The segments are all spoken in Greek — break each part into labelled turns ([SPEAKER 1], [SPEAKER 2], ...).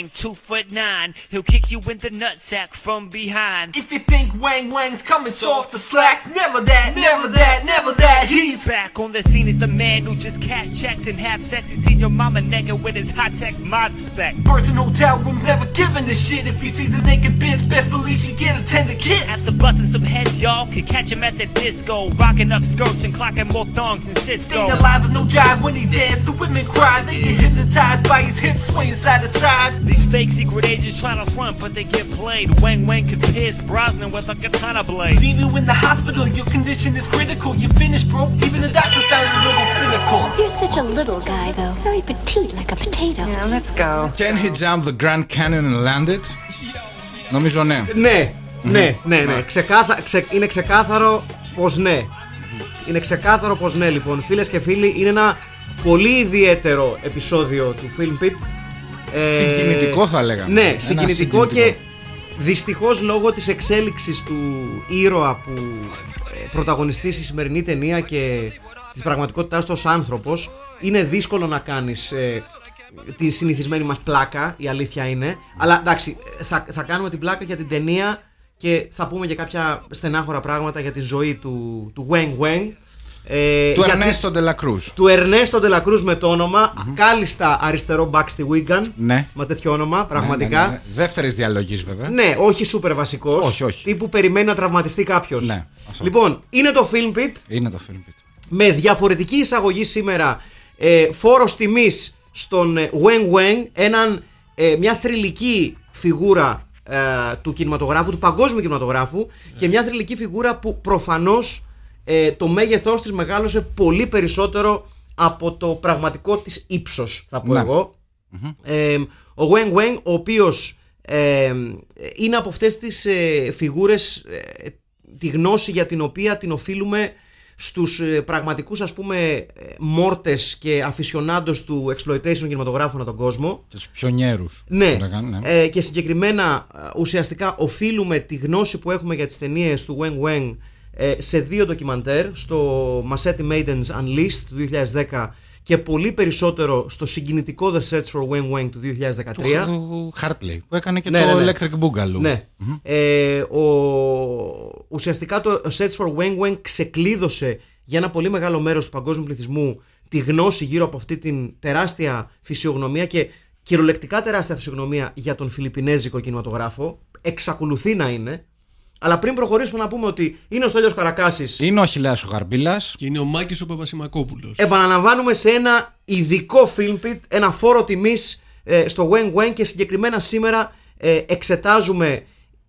[SPEAKER 1] Wang two foot nine. He'll kick you in the nutsack from behind.
[SPEAKER 2] If you think Wang Wang's coming soft to slack, never that, never that, never that. He's
[SPEAKER 1] Back on the scene is the man who just cash checks and have sex. He's seen your mama naked with his high tech mod spec.
[SPEAKER 2] birds in hotel rooms never giving a shit. If he sees a naked bitch, best believe she get a tender kiss.
[SPEAKER 1] After busting some heads, y'all could catch him at the disco, rocking up skirts and clocking more thongs than Cisco.
[SPEAKER 2] Staying alive with no jive when he dance. The women cry, they get hypnotized by his hips swaying side to side.
[SPEAKER 1] These fake secret agents try to front, but they get played. Wang Wang could pierce Brosnan with a katana blade.
[SPEAKER 2] Leave you in the hospital, your condition is critical. You're finished, bro. Even the doctor sounds a little cynical.
[SPEAKER 3] You're such a little guy, though. Very petite, like a potato.
[SPEAKER 4] Yeah, let's go.
[SPEAKER 5] Can he jump the Grand Canyon and land it? Νομίζω ναι.
[SPEAKER 6] Ναι, ναι, ναι, ναι. Ξεκάθα, ξε- είναι ξεκάθαρο πω ναι. Είναι ξεκάθαρο πω ναι, λοιπόν. Φίλε και φίλοι, είναι ένα πολύ ιδιαίτερο επεισόδιο του Film Pit. Ε,
[SPEAKER 5] Συγκινητικό θα λέγαμε.
[SPEAKER 6] Ναι,
[SPEAKER 5] Ένα
[SPEAKER 6] συγκινητικό και
[SPEAKER 5] συγκινητικό.
[SPEAKER 6] δυστυχώς λόγω της εξέλιξης του ήρωα που ε, πρωταγωνιστεί στη σημερινή ταινία και της πραγματικότητάς του ως άνθρωπος είναι δύσκολο να κάνεις ε, τη συνηθισμένη μας πλάκα, η αλήθεια είναι. Αλλά εντάξει, θα, θα κάνουμε την πλάκα για την ταινία και θα πούμε και κάποια στενάχωρα πράγματα για τη ζωή του, του Wang Wang. Ε,
[SPEAKER 5] Του
[SPEAKER 6] γιατί-
[SPEAKER 5] Ερνέστο Ντελακρούζ.
[SPEAKER 6] του Ερνέστο Ντελακρούζ με το όνομα, κάλλιστα αριστερό μπακ στη Wigan.
[SPEAKER 5] Ναι.
[SPEAKER 6] Με τέτοιο όνομα, πραγματικά.
[SPEAKER 5] Ναι, ναι, ναι. Δεύτερης διαλογής βέβαια.
[SPEAKER 6] Ναι, όχι σούπερ βασικός.
[SPEAKER 5] Όχι, όχι.
[SPEAKER 6] Τύπου περιμένει να τραυματιστεί κάποιος.
[SPEAKER 5] Ναι, αυτό.
[SPEAKER 6] Λοιπόν, είναι το Film Pit
[SPEAKER 5] Είναι το film pit.
[SPEAKER 6] με διαφορετική εισαγωγή σήμερα. Ε, Φόρος τιμής στον ε, Wang Wang, έναν, ε, μια θρηλυκή φιγούρα ε, του κινηματογράφου, του παγκόσμιου κινηματογράφου και μια θρηλυκή φιγούρα που προφανώς ε, το μέγεθός της μεγάλωσε πολύ περισσότερο από το πραγματικό της ύψος, θα πω
[SPEAKER 5] Ναι.
[SPEAKER 6] εγώ. Ε, ο Wang Wang, ο οποίος ε, είναι από αυτές τις ε, φιγούρες ε, τη γνώση για την οποία την οφείλουμε στους ε, πραγματικούς ας πούμε ε, μόρτες και αφισιονάντος του exploitation κινηματογράφου ανά τον κόσμο
[SPEAKER 5] Και τους πιονιέρους.
[SPEAKER 6] ναι,
[SPEAKER 5] θα λέγανε, ναι.
[SPEAKER 6] Ε, και συγκεκριμένα ε, ουσιαστικά οφείλουμε τη γνώση που έχουμε για τις ταινίες του Wang Wang ε, σε δύο ντοκιμαντέρ στο Massetti Maidens Unleashed του 2010 και πολύ περισσότερο στο συγκινητικό The Search for Wang Wang του 2013
[SPEAKER 5] Του Χάρτλεϊ που έκανε και
[SPEAKER 6] Ναι,
[SPEAKER 5] το
[SPEAKER 6] ναι, ναι.
[SPEAKER 5] Electric Boogaloo.
[SPEAKER 6] ναι. Ε, ο, ουσιαστικά το Search for Wang Wang ξεκλείδωσε για ένα πολύ μεγάλο μέρος του παγκόσμιου πληθυσμού τη γνώση γύρω από αυτή την τεράστια φυσιογνωμία και κυριολεκτικά τεράστια φυσιογνωμία για τον Φιλιππινέζικο κινηματογράφο. Εξακολουθεί να είναι. Αλλά πριν προχωρήσουμε να πούμε ότι είναι ο Στέλιος Καρακάσης
[SPEAKER 5] Είναι ο Αχιλέας ο Γαρμπίλας.
[SPEAKER 7] Και είναι ο Μάκης ο Παπασημακόπουλος.
[SPEAKER 6] επαναλαμβάνουμε σε ένα ειδικό film pit, ένα φόρο τιμής ε, στο Wang Wang και συγκεκριμένα σήμερα ε, εξετάζουμε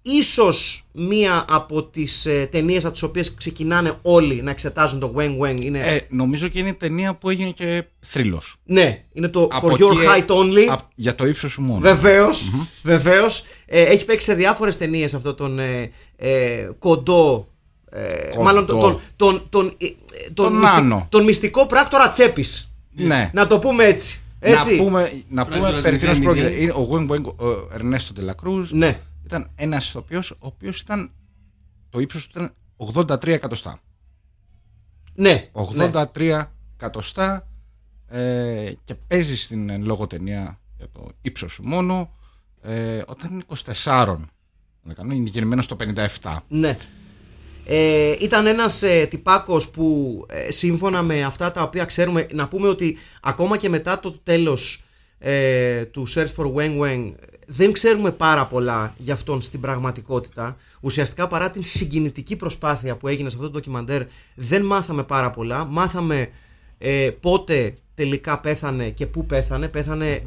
[SPEAKER 6] ίσως μία από τις ε, ταινίες από τις οποίες ξεκινάνε όλοι να εξετάζουν το Wang Wang. Είναι,
[SPEAKER 5] Ε, νομίζω και είναι η ταινία που έγινε και θρύλος.
[SPEAKER 6] ναι, είναι το
[SPEAKER 5] Από
[SPEAKER 6] For Your
[SPEAKER 5] εκεί,
[SPEAKER 6] Height Only.
[SPEAKER 5] απ- για το ύψος σου μόνο.
[SPEAKER 6] Βεβαίως, βεβαίως. Ε, έχει παίξει σε διάφορες ταινίες αυτό τον ε, ε, κοντό ε,
[SPEAKER 5] Κοντό.
[SPEAKER 6] μάλλον τον, τον, τον, τον, ε, ε, τον,
[SPEAKER 5] Τον
[SPEAKER 6] μυστι-
[SPEAKER 5] Νάνο.
[SPEAKER 6] τον μυστικό πράκτορα Τσέπης.
[SPEAKER 5] Ναι.
[SPEAKER 6] Να το πούμε έτσι. έτσι.
[SPEAKER 5] Να πούμε, να πούμε
[SPEAKER 7] Πράκτορας
[SPEAKER 5] περί τίνος
[SPEAKER 7] 0-0.
[SPEAKER 5] πρόκειται. Είναι Ο Wing Wing, ο Ερνέστο Τελακρούζ
[SPEAKER 6] Ναι.
[SPEAKER 5] ήταν ένας ηθοποιός ο οποίος ήταν το ύψος του ήταν 83 εκατοστά.
[SPEAKER 6] Ναι.
[SPEAKER 5] 83 εκατοστά ε, και παίζει στην εν λόγω ταινία για το ύψος σου μόνο ε, όταν είναι 24. Δεν κάνω, Είναι γεννημένος το 57.
[SPEAKER 6] Ναι. Ε, ήταν ένας ε, τυπάκος που ε, σύμφωνα με αυτά τα οποία ξέρουμε να πούμε ότι ακόμα και μετά το τέλος ε, του Search for Wang Wang δεν ξέρουμε πάρα πολλά για αυτόν στην πραγματικότητα. Ουσιαστικά παρά την συγκινητική προσπάθεια που έγινε σε αυτό το ντοκιμαντέρ δεν μάθαμε πάρα πολλά. Μάθαμε ε, πότε τελικά πέθανε και πού πέθανε. Πέθανε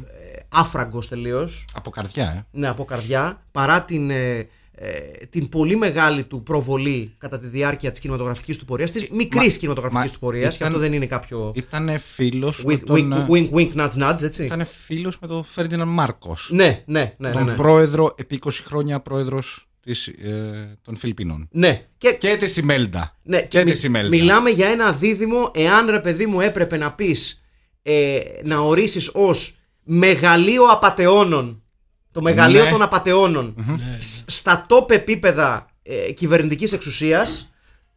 [SPEAKER 6] ε, άφραγκος τελείως.
[SPEAKER 5] Από καρδιά, ε.
[SPEAKER 6] Ναι, από καρδιά, παρά την, ε, ε, την πολύ μεγάλη του προβολή κατά τη διάρκεια της κινηματογραφικής του πορείας, της μικρής
[SPEAKER 5] Μα-
[SPEAKER 6] κινηματογραφικής
[SPEAKER 5] μα
[SPEAKER 6] του πορείας, και
[SPEAKER 5] ήταν-
[SPEAKER 6] αυτό δεν είναι κάποιο
[SPEAKER 5] Ήταν φίλος με
[SPEAKER 6] wink,
[SPEAKER 5] τον,
[SPEAKER 6] wink, wink, wink, nudge, nudge, έτσι.
[SPEAKER 5] Ήταν φίλος με τον Φέρντιναν Μάρκος.
[SPEAKER 6] Ναι, ναι, ναι, ναι,
[SPEAKER 5] τον
[SPEAKER 6] ναι.
[SPEAKER 5] πρόεδρο, επί 20 χρόνια πρόεδρος της, ε, των Φιλιππίνων.
[SPEAKER 6] Ναι, και,
[SPEAKER 5] Και της Σιμέλντα.
[SPEAKER 6] ναι,
[SPEAKER 5] και
[SPEAKER 6] μι-
[SPEAKER 5] της Σιμέλντα.
[SPEAKER 6] μιλάμε για ένα δίδυμο, εάν ρε παιδί μου έπρεπε να πεις, ε, να ορίσεις ως μεγαλείο απατεώνων, το μεγαλείο
[SPEAKER 5] Ναι.
[SPEAKER 6] των απατεώνων, σ- στα top επίπεδα ε, κυβερνητικής εξουσίας,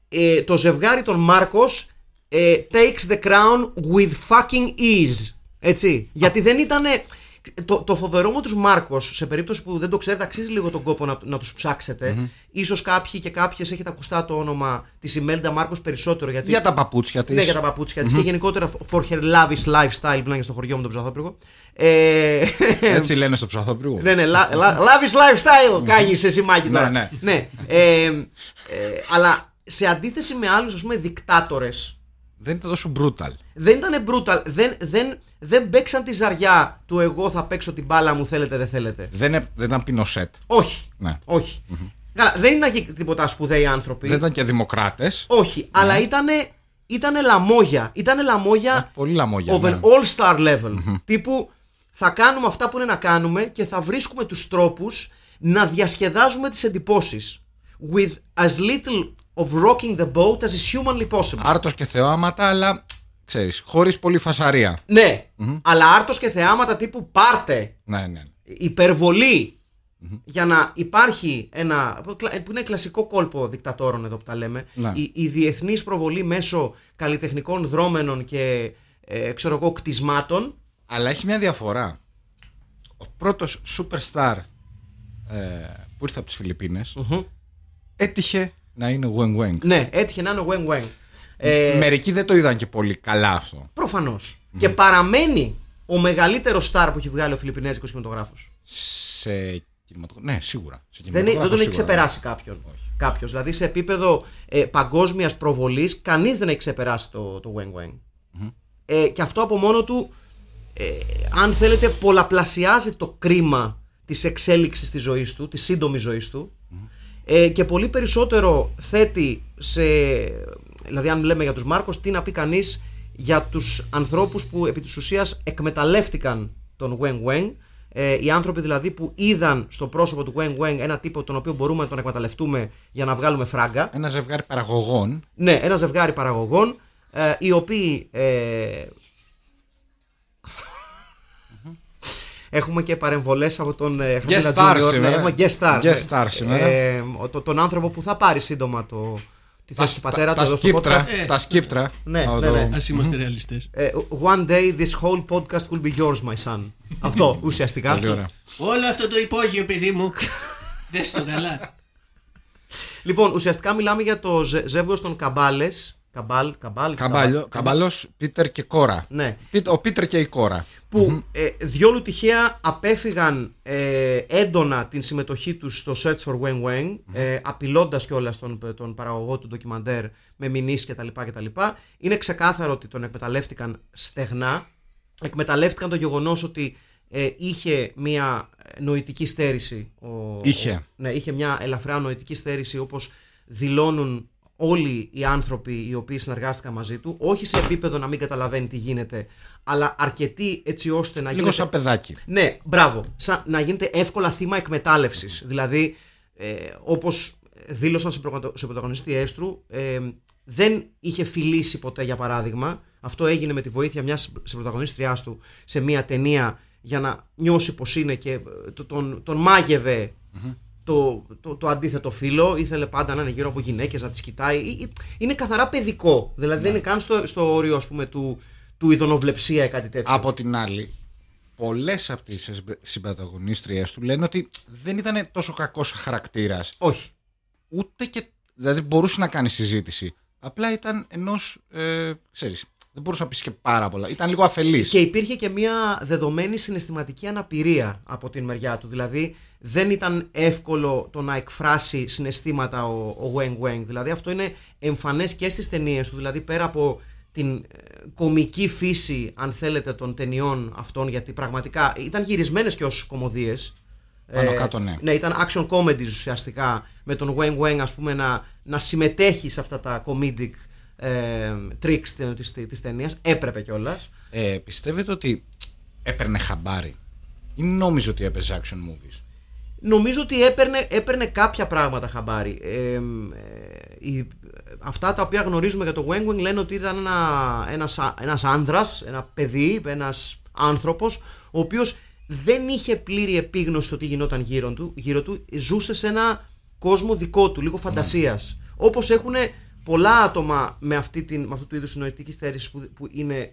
[SPEAKER 6] ε, το ζευγάρι των Μάρκος ε, takes the crown with fucking ease. Έτσι. Γιατί δεν ήταν. Το, το φοβερό με τους Μάρκος, σε περίπτωση που δεν το ξέρετε, αξίζει λίγο τον κόπο να, να τους ψάξετε. Σω κάποιοι και κάποιες έχετε ακουστά το όνομα της Ιμέλντα Μάρκος περισσότερο. Γιατί...
[SPEAKER 5] Για τα παπούτσια της.
[SPEAKER 6] Ναι, για τα παπούτσια της και γενικότερα for her lavish lifestyle που είναι στο χωριό μου τον ψαθόπυργο. Ε,
[SPEAKER 5] Έτσι λένε στο ψαθόπυργο.
[SPEAKER 6] ναι, ναι, la- la- lavish lifestyle κάνεις σε σημάκι τώρα.
[SPEAKER 5] Ναι,
[SPEAKER 6] ναι. Ε, ε, αλλά σε αντίθεση με άλλους, ας πούμε, δικτάτορες,
[SPEAKER 5] Δεν ήταν τόσο brutal.
[SPEAKER 6] δεν ήταν brutal. Δεν, δεν, δεν παίξαν τη ζαριά του εγώ θα παίξω την μπάλα μου, θέλετε, δεν θέλετε.
[SPEAKER 5] Δεν, ε- δεν ήταν πινοσέτ.
[SPEAKER 6] Όχι.
[SPEAKER 5] Ναι.
[SPEAKER 6] Όχι. Καλά, δεν ήταν και τίποτα σπουδαίοι άνθρωποι.
[SPEAKER 5] Δεν ήταν και δημοκράτες.
[SPEAKER 6] Όχι, αλλά ήτανε, ήτανε λαμόγια. Ήτανε λαμόγια
[SPEAKER 5] Πολύ λαμόγια.
[SPEAKER 6] of
[SPEAKER 5] ναι.
[SPEAKER 6] an all-star level. Τύπου θα κάνουμε αυτά που είναι να κάνουμε και θα βρίσκουμε τους τρόπους να διασκεδάζουμε τις εντυπώσεις. With as little of rocking the boat as is humanly possible.
[SPEAKER 5] Άρτος και θεώματα, αλλά ξέρεις, χωρίς πολύ φασαρία.
[SPEAKER 6] ναι, αλλά άρτος και θεάματα τύπου πάρτε
[SPEAKER 5] Ναι, ναι.
[SPEAKER 6] υπερβολή για να υπάρχει ένα. που είναι κλασικό κόλπο δικτατόρων εδώ που τα λέμε.
[SPEAKER 5] Ναι.
[SPEAKER 6] Η, η διεθνής προβολή μέσω καλλιτεχνικών δρόμενων και ε, ξέρω εγώ κτισμάτων.
[SPEAKER 5] Αλλά έχει μια διαφορά. Ο πρώτος superstar ε, που ήρθε από τις φιλιππινες έτυχε να είναι Weng Weng.
[SPEAKER 6] Ναι, έτυχε να είναι ο Weng Weng. Ε,
[SPEAKER 5] Μερικοί δεν το είδαν και πολύ καλά αυτό.
[SPEAKER 6] προφανώς. Και παραμένει ο μεγαλύτερος στάρ που έχει βγάλει ο Φιλιππινέζικος κινηματογράφος.
[SPEAKER 5] Σε κινηματογράφο. Ναι, σίγουρα. Σε
[SPEAKER 6] Δεν, δεν
[SPEAKER 5] κινηματογράφο
[SPEAKER 6] τον έχει
[SPEAKER 5] σίγουρα.
[SPEAKER 6] ξεπεράσει κάποιον. Κάποιος. Δηλαδή σε επίπεδο ε, παγκόσμιας προβολής, κανείς δεν έχει ξεπεράσει το, το Weng Weng. Ε, και αυτό από μόνο του, ε, αν θέλετε, πολλαπλασιάζει το κρίμα της εξέλιξης της ζωής του, της σύντομης ζωής του. Ε, και πολύ περισσότερο θέτει σε. Δηλαδή, αν λέμε για τους Μάρκος, τι να πει κανείς για τους ανθρώπους που επί της ουσίας εκμεταλλεύτηκαν τον Weng Weng. Ε, οι άνθρωποι δηλαδή που είδαν στο πρόσωπο του Weng Weng ένα τύπο τον οποίο μπορούμε να τον εκμεταλλευτούμε για να βγάλουμε φράγκα.
[SPEAKER 5] Ένα ζευγάρι παραγωγών.
[SPEAKER 6] Ναι, ένα ζευγάρι παραγωγών, ε, οι οποίοι. Ε, Έχουμε και παρεμβολές από τον ε, Χαρμίλα
[SPEAKER 5] star
[SPEAKER 6] Junior.
[SPEAKER 5] σήμερα.
[SPEAKER 6] Ναι, έχουμε guest star.
[SPEAKER 5] Guest
[SPEAKER 6] ναι.
[SPEAKER 5] star σήμερα.
[SPEAKER 6] Ε, ο- το- τον άνθρωπο που θα πάρει σύντομα το, τη θέση του πατέρα του
[SPEAKER 5] τα,
[SPEAKER 6] εδώ στο
[SPEAKER 5] σκύπτρα,
[SPEAKER 6] podcast.
[SPEAKER 5] τα σκύπτρα.
[SPEAKER 6] Ναι,
[SPEAKER 5] Να
[SPEAKER 6] ναι,
[SPEAKER 5] το-
[SPEAKER 6] ναι.
[SPEAKER 7] Α είμαστε ρεαλιστές.
[SPEAKER 6] Ε, one day this whole podcast will be yours, my son. Αυτό ουσιαστικά.
[SPEAKER 5] Πολύ ωραία.
[SPEAKER 7] Όλο αυτό το υπόγειο, παιδί μου. Δες το καλά.
[SPEAKER 6] Λοιπόν, ουσιαστικά μιλάμε για το ζε- ζεύγος των Καμπάλες. Καμπάλ, καμπάλ,
[SPEAKER 5] Καμπάλιο, καμπαλός Πίτερ και κόρα.
[SPEAKER 6] Ναι.
[SPEAKER 5] Πίτ- Ο Πίτερ και η κόρα.
[SPEAKER 6] που ε, διόλου τυχαία απέφυγαν ε, έντονα την συμμετοχή τους στο Search for Wang Wang, ε, απειλώντας κιόλας τον, τον παραγωγό του ντοκιμαντέρ με μηνύσεις κτλ. κτλ. Είναι ξεκάθαρο ότι τον εκμεταλλεύτηκαν στεγνά. Εκμεταλλεύτηκαν το γεγονός ότι ε, είχε μια νοητική στέρηση. Ο,
[SPEAKER 5] Είχε.
[SPEAKER 6] ο- ναι, είχε μια ελαφρά νοητική στέρηση όπως δηλώνουν όλοι οι άνθρωποι οι οποίοι συνεργάστηκαν μαζί του, όχι σε επίπεδο να μην καταλαβαίνει τι γίνεται, αλλά αρκετοί έτσι ώστε να
[SPEAKER 5] Λίγο
[SPEAKER 6] γίνεται.
[SPEAKER 5] σαν παιδάκι.
[SPEAKER 6] Ναι, μπράβο. Σαν να γίνεται εύκολα θύμα εκμετάλλευσης. Δηλαδή, ε, όπως δήλωσαν σε, προγα- σε πρωταγωνιστή του, ε, δεν είχε φιλήσει ποτέ, για παράδειγμα. Αυτό έγινε με τη βοήθεια μιας πρωταγωνίστριά του σε μια ταινία για να νιώσει πως είναι και ε, το- τον, τον μάγευε το, το, το αντίθετο φίλο. Ήθελε πάντα να είναι γύρω από γυναίκες, να τις κοιτάει. Ε, ε, Είναι καθαρά παιδικό. Δηλαδή δεν είναι καν στο, στο όριο ας πούμε, του, του ειδωνοβλεψία ή κάτι τέτοιο.
[SPEAKER 5] Από την άλλη, πολλές από τις συμπαταγωνίστριές του λένε ότι δεν ήταν τόσο κακός χαρακτήρας.
[SPEAKER 6] Όχι.
[SPEAKER 5] Ούτε και. Δηλαδή μπορούσε να κάνει συζήτηση. Απλά ήταν ενός. Ε, ξέρεις, δεν μπορούσε να πεις και πάρα πολλά. Ήταν λίγο αφελής.
[SPEAKER 6] Και υπήρχε και μια δεδομένη συναισθηματική αναπηρία από την μεριά του. Δηλαδή δεν ήταν εύκολο το να εκφράσει συναισθήματα ο, ο Wang Wang. Δηλαδή αυτό είναι εμφανές και στις ταινίες του. Δηλαδή πέρα από την ε, κομική φύση, αν θέλετε, των ταινιών αυτών, γιατί πραγματικά ήταν γυρισμένες και ως κομμωδίες.
[SPEAKER 5] Πάνω κάτω, ναι.
[SPEAKER 6] Ναι, ήταν action comedies ουσιαστικά με τον Wang Wang ας πούμε να, να συμμετέχει σε αυτά τα comedic ε, tricks της, της ταινίας. Έπρεπε κιόλας.
[SPEAKER 5] Ε, πιστεύετε ότι έπαιρνε χαμπάρι; Ή νόμιζε ότι έπαιζε action movies;
[SPEAKER 6] Νομίζω ότι έπαιρνε, έπαιρνε κάποια πράγματα χαμπάρι. Ε, ε, η- αυτά τα οποία γνωρίζουμε για το Wang Wang λένε ότι ήταν ένα, ένας, α- ένας άνδρας, ένα παιδί, ένας άνθρωπος, ο οποίος δεν είχε πλήρη επίγνωση στο τι γινόταν γύρω του, γύρω του ζούσε σε ένα κόσμο δικό του, λίγο φαντασίας. Όπως έχουν πολλά άτομα με, αυτή την, με αυτού του είδους συνοητική στέρηση που, που είναι ε,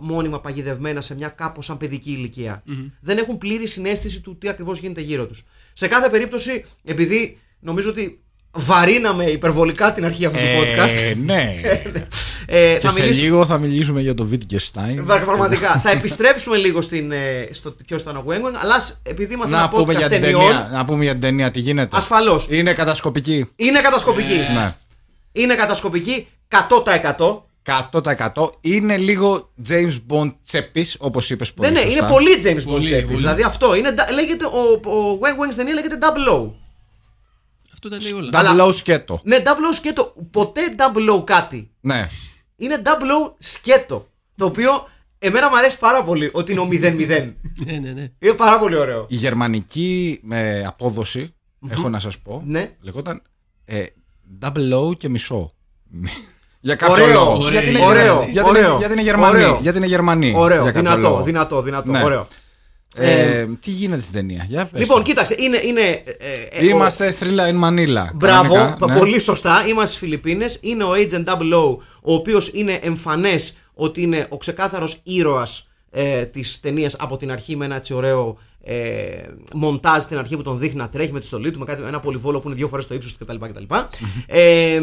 [SPEAKER 6] μόνιμα παγιδευμένα σε μια κάπως σαν παιδική ηλικία, δεν έχουν πλήρη συνέστηση του τι ακριβώς γίνεται γύρω τους. Σε κάθε περίπτωση, επειδή νομίζω ότι βαρύναμε υπερβολικά την αρχή αυτού του podcast.
[SPEAKER 5] Ε, ναι.
[SPEAKER 6] ε,
[SPEAKER 5] Και
[SPEAKER 6] θα
[SPEAKER 5] σε
[SPEAKER 6] μιλήσουμε.
[SPEAKER 5] λίγο θα μιλήσουμε για το Wittgenstein.
[SPEAKER 6] Πραγματικά. θα επιστρέψουμε λίγο στην, ε, στο ποιο ήταν ο Wang Wang, αλλά σ- επειδή είμαστε
[SPEAKER 5] Να
[SPEAKER 6] ένα
[SPEAKER 5] πούμε,
[SPEAKER 6] podcast
[SPEAKER 5] για την
[SPEAKER 6] ταινιών,
[SPEAKER 5] ταινία, να πούμε για την ταινία τι γίνεται.
[SPEAKER 6] ασφαλώς.
[SPEAKER 5] Είναι κατασκοπική.
[SPEAKER 6] Είναι κατασκοπική.
[SPEAKER 5] Ναι.
[SPEAKER 6] Είναι κατασκοπική 100%.
[SPEAKER 5] 100% είναι λίγο James Bond τσέπης, όπως είπες πολύ.
[SPEAKER 6] Ναι, ναι,
[SPEAKER 5] σωστά.
[SPEAKER 6] είναι πολύ James Bond
[SPEAKER 7] Πολύ,
[SPEAKER 6] τσέπης.
[SPEAKER 7] πολύ.
[SPEAKER 6] Δηλαδή αυτό είναι, ντα- λέγεται, ο, ο Wang Wang στην ταινία λέγεται Double O.
[SPEAKER 7] Αυτό τα λέει όλα.
[SPEAKER 5] Double
[SPEAKER 6] Αλλά-
[SPEAKER 5] O σκέτο.
[SPEAKER 6] Ναι, Double O σκέτο. Ποτέ Double O κάτι.
[SPEAKER 5] Ναι.
[SPEAKER 6] Είναι Double O σκέτο. Το οποίο εμένα μου αρέσει πάρα πολύ ότι είναι ο 0-0.
[SPEAKER 7] Ναι, ναι, ναι.
[SPEAKER 6] είναι πάρα πολύ ωραίο.
[SPEAKER 5] Η γερμανική ε, απόδοση, έχω να σας πω,
[SPEAKER 6] Ναι.
[SPEAKER 5] λεγόταν ε, double O και μισό. Για κάποιο
[SPEAKER 6] Ωραίο.
[SPEAKER 5] λόγο.
[SPEAKER 7] Ωραίο.
[SPEAKER 5] Γιατί είναι,
[SPEAKER 6] Ωραίο.
[SPEAKER 5] γιατί είναι-
[SPEAKER 6] Ωραίο.
[SPEAKER 5] γιατί είναι Γερμανοί.
[SPEAKER 6] Ωραίο.
[SPEAKER 5] Γιατί είναι Γερμανοί.
[SPEAKER 6] Ωραίο,
[SPEAKER 5] για κάποιο
[SPEAKER 6] δυνατό,
[SPEAKER 5] λόγο.
[SPEAKER 6] δυνατό, δυνατό.
[SPEAKER 5] Ναι.
[SPEAKER 6] Ωραίο.
[SPEAKER 5] Ε, τι γίνεται στην ταινία, για πες
[SPEAKER 6] Λοιπόν,
[SPEAKER 5] το.
[SPEAKER 6] κοίταξε, είναι. είναι ε, ε, ο-
[SPEAKER 5] Είμαστε thriller in Manila.
[SPEAKER 6] Μπράβο,
[SPEAKER 5] Κανονικά, ναι.
[SPEAKER 6] πολύ σωστά. Είμαστε στι Φιλιππίνες. Είναι ο Agent Double O, ο οποίος είναι εμφανές ότι είναι ο ξεκάθαρος ήρωας ε, της ταινίας από την αρχή με ένα έτσι ωραίο ε, μοντάζ στην αρχή που τον δείχνει να τρέχει με τη στολή του, με κάτι, ένα πολυβόλο που είναι δύο φορές το ύψος του κτλ. κτλ. ε,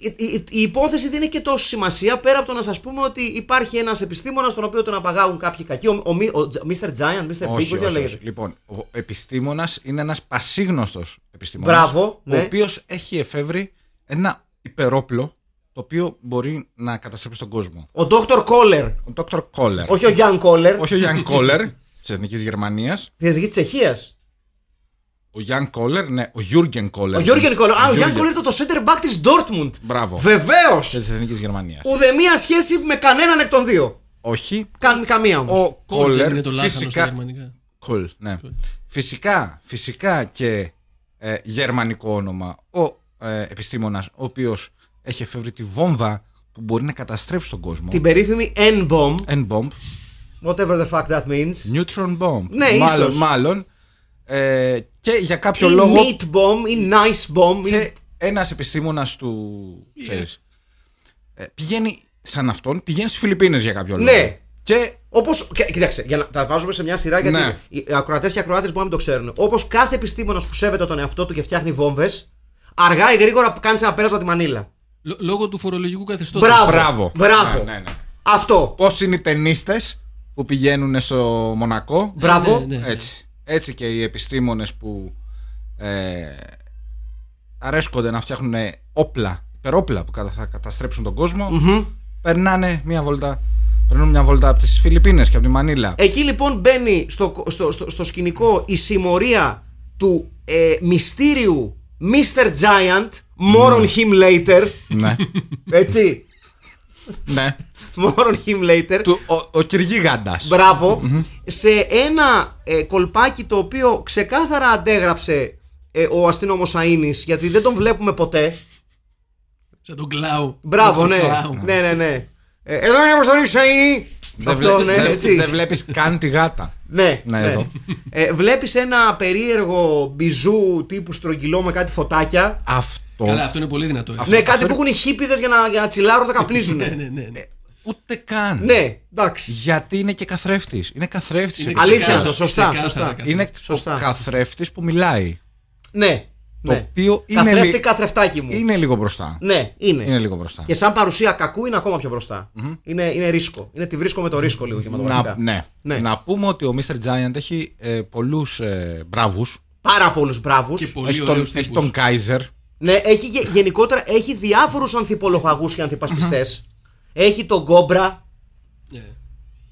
[SPEAKER 6] η, η- η υπόθεση δεν έχει και τόσο σημασία πέρα από το να σας πούμε ότι υπάρχει ένας επιστήμονας τον οποίο τον απαγάγουν κάποιοι κακοί. Ο, ο, Μι- ο Τζ- Mr. Giant, Mr. Big,
[SPEAKER 5] Όχι,
[SPEAKER 6] πώς το
[SPEAKER 5] όχι,
[SPEAKER 6] λέγεται.
[SPEAKER 5] όχι. Λοιπόν, ο επιστήμονας είναι ένας πασίγνωστος επιστήμονας.
[SPEAKER 6] Μπράβο,
[SPEAKER 5] Ο
[SPEAKER 6] ναι.
[SPEAKER 5] οποίος έχει εφεύρει ένα υπερόπλο το οποίο μπορεί να καταστρέψει τον κόσμο.
[SPEAKER 6] Ο Dr. Kohler,
[SPEAKER 5] Ο Dr. Kohler.
[SPEAKER 6] όχι ο Jan Kohler,
[SPEAKER 5] Όχι ο Γιάνν Κόλερ της Εθνικής Γερμανίας.
[SPEAKER 6] της Εθνική Τσεχίας.
[SPEAKER 5] Ο Γιάνν Κόλερ, ναι, ο Γιούργεν Κόλερ.
[SPEAKER 6] Ο Γιώργεν Κόλλερ. Α, ο Γιάνν
[SPEAKER 5] Jürgen
[SPEAKER 6] Κόλλερ ήταν το center back της Dortmund.
[SPEAKER 5] Μπράβο.
[SPEAKER 6] Βεβαίως.
[SPEAKER 5] Της Εθνικής Γερμανίας.
[SPEAKER 6] Ουδέμια σχέση με κανέναν εκ των δύο.
[SPEAKER 5] Όχι.
[SPEAKER 6] Κα, καμία όμως.
[SPEAKER 5] Ο
[SPEAKER 7] Κόλ δεν
[SPEAKER 5] Κόλερ
[SPEAKER 7] είναι το λάχανος στα
[SPEAKER 5] φυσικά.
[SPEAKER 7] γερμανικά.
[SPEAKER 5] Κολ, ναι. Φυσικά, φυσικά και ε, γερμανικό όνομα. Ο ε, επιστήμονας ο οποίος έχει εφεύρει τη βόμβα που μπορεί να καταστρέψει τον κόσμο.
[SPEAKER 6] Την περίφημη N-bomb,
[SPEAKER 5] N-bomb,
[SPEAKER 6] whatever the fuck that means.
[SPEAKER 5] neutron bomb.
[SPEAKER 6] Ναι,
[SPEAKER 5] μάλλον,
[SPEAKER 6] ίσως.
[SPEAKER 5] μάλλον. Ε, και για κάποιο
[SPEAKER 6] Ή
[SPEAKER 5] λόγο
[SPEAKER 6] meat bomb, ή nice bomb. ή-
[SPEAKER 5] και ένας επιστήμονας του, ξέρεις, ε, πηγαίνει σαν αυτόν, πηγαίνει στις Φιλιππίνες για κάποιο λόγο.
[SPEAKER 6] Ναι.
[SPEAKER 5] Και
[SPEAKER 6] Όπως. Κοίταξε, για να τα βάζουμε σε μια σειρά γιατί
[SPEAKER 5] Ναι.
[SPEAKER 6] οι ακροατές και ακροάτε μπορεί να μην το ξέρουν. Όπως κάθε επιστήμονας που σέβεται τον εαυτό του και φτιάχνει βόμβες, αργά ή γρήγορα κάνει ένα πέρασμα τη μανίλα.
[SPEAKER 7] Λο- Λόγω του φορολογικού καθεστώτος.
[SPEAKER 6] Μπράβο.
[SPEAKER 5] μπράβο.
[SPEAKER 6] Μπράβο.
[SPEAKER 5] Ναι, ναι, ναι.
[SPEAKER 6] Αυτό.
[SPEAKER 5] Πώς είναι οι ταινίστες που πηγαίνουν στο Μονακό.
[SPEAKER 6] Μπράβο.
[SPEAKER 7] ναι, ναι.
[SPEAKER 5] Έτσι. Έτσι και οι επιστήμονες που ε, αρέσκονται να φτιάχνουν όπλα, υπερόπλα που κατα- θα καταστρέψουν τον κοσμο περνάνε μια βόλτα, περνούν μια βόλτα από τις Φιλιππίνες και από τη Μανίλα.
[SPEAKER 6] Εκεί λοιπόν μπαίνει στο, στο, στο, στο σκηνικό η συμμορία του ε, μυστήριου Mr. Giant, more on him later.
[SPEAKER 5] ναι,
[SPEAKER 6] Έτσι.
[SPEAKER 5] ναι.
[SPEAKER 6] More on him later.
[SPEAKER 5] Του, ο, ο Κυργίγαντας.
[SPEAKER 6] Μπράβο. Σε ένα ε, κολπάκι το οποίο ξεκάθαρα αντέγραψε ε, ο αστυνόμος Αΐνης γιατί δεν τον βλέπουμε ποτέ.
[SPEAKER 7] Σαν τον κλάου.
[SPEAKER 6] Μπράβο,
[SPEAKER 7] Τον
[SPEAKER 6] ναι.
[SPEAKER 7] κλάου.
[SPEAKER 6] Ναι, ναι, ναι. Ε, Εδώ είναι ο Αποστολής Αΐνη.
[SPEAKER 5] Δεν,
[SPEAKER 6] Αυτό,
[SPEAKER 5] βλέ-
[SPEAKER 6] ναι,
[SPEAKER 5] δεν-
[SPEAKER 6] έτσι.
[SPEAKER 5] δεν βλέπεις καν τη γάτα.
[SPEAKER 6] Ναι,
[SPEAKER 5] Ναι,
[SPEAKER 6] ναι.
[SPEAKER 5] εδώ.
[SPEAKER 6] Ε, βλέπεις ένα περίεργο μπιζού τύπου στρογγυλό με κάτι φωτάκια.
[SPEAKER 5] Αυτό
[SPEAKER 7] Καλά, αυτό είναι πολύ δυνατό. έτσι.
[SPEAKER 6] ναι, κάτι που έχουν οι χίπηδες για να, για να τσιλάρουν να καπνίζουν.
[SPEAKER 7] Ναι, ναι, ναι. ναι.
[SPEAKER 5] Ούτε καν.
[SPEAKER 6] ναι, εντάξει.
[SPEAKER 5] Γιατί είναι και καθρέφτης. Είναι καθρέφτης.
[SPEAKER 7] Είναι
[SPEAKER 6] Αλήθεια
[SPEAKER 7] ξεκάθαρο,
[SPEAKER 6] αυτό, σωστά,
[SPEAKER 7] ξεκάθαρα
[SPEAKER 6] σωστά.
[SPEAKER 7] καθαρό.
[SPEAKER 5] Είναι
[SPEAKER 6] Σωστά.
[SPEAKER 5] ο καθρέφτης που μιλάει.
[SPEAKER 6] Ναι.
[SPEAKER 5] Το
[SPEAKER 6] ναι.
[SPEAKER 5] οποίο είναι,
[SPEAKER 6] Καθρέφτη,
[SPEAKER 5] λι-
[SPEAKER 6] καθρεφτάκι μου.
[SPEAKER 5] είναι λίγο μπροστά.
[SPEAKER 6] Ναι, είναι.
[SPEAKER 5] Είναι λίγο μπροστά.
[SPEAKER 6] Και σαν παρουσία κακού είναι ακόμα πιο μπροστά. Είναι, είναι ρίσκο. Είναι τη βρίσκω με το ρίσκο λίγο
[SPEAKER 5] Να,
[SPEAKER 6] κινηματογραφικά.
[SPEAKER 5] ναι.
[SPEAKER 6] Ναι.
[SPEAKER 5] να πούμε ότι ο Mr. Giant έχει ε, πολλούς ε, μπράβους.
[SPEAKER 6] Πάρα πολλούς μπράβους.
[SPEAKER 7] Και πολύ
[SPEAKER 5] Έχει τον,
[SPEAKER 7] ωραίους
[SPEAKER 5] έχει
[SPEAKER 7] τύπους.
[SPEAKER 5] τον Kaiser.
[SPEAKER 6] Ναι, έχει γε- γενικότερα έχει διάφορους ανθιπολογαγούς και ανθιπασπιστές. Έχει τον Γκόμπρα.
[SPEAKER 7] Ναι.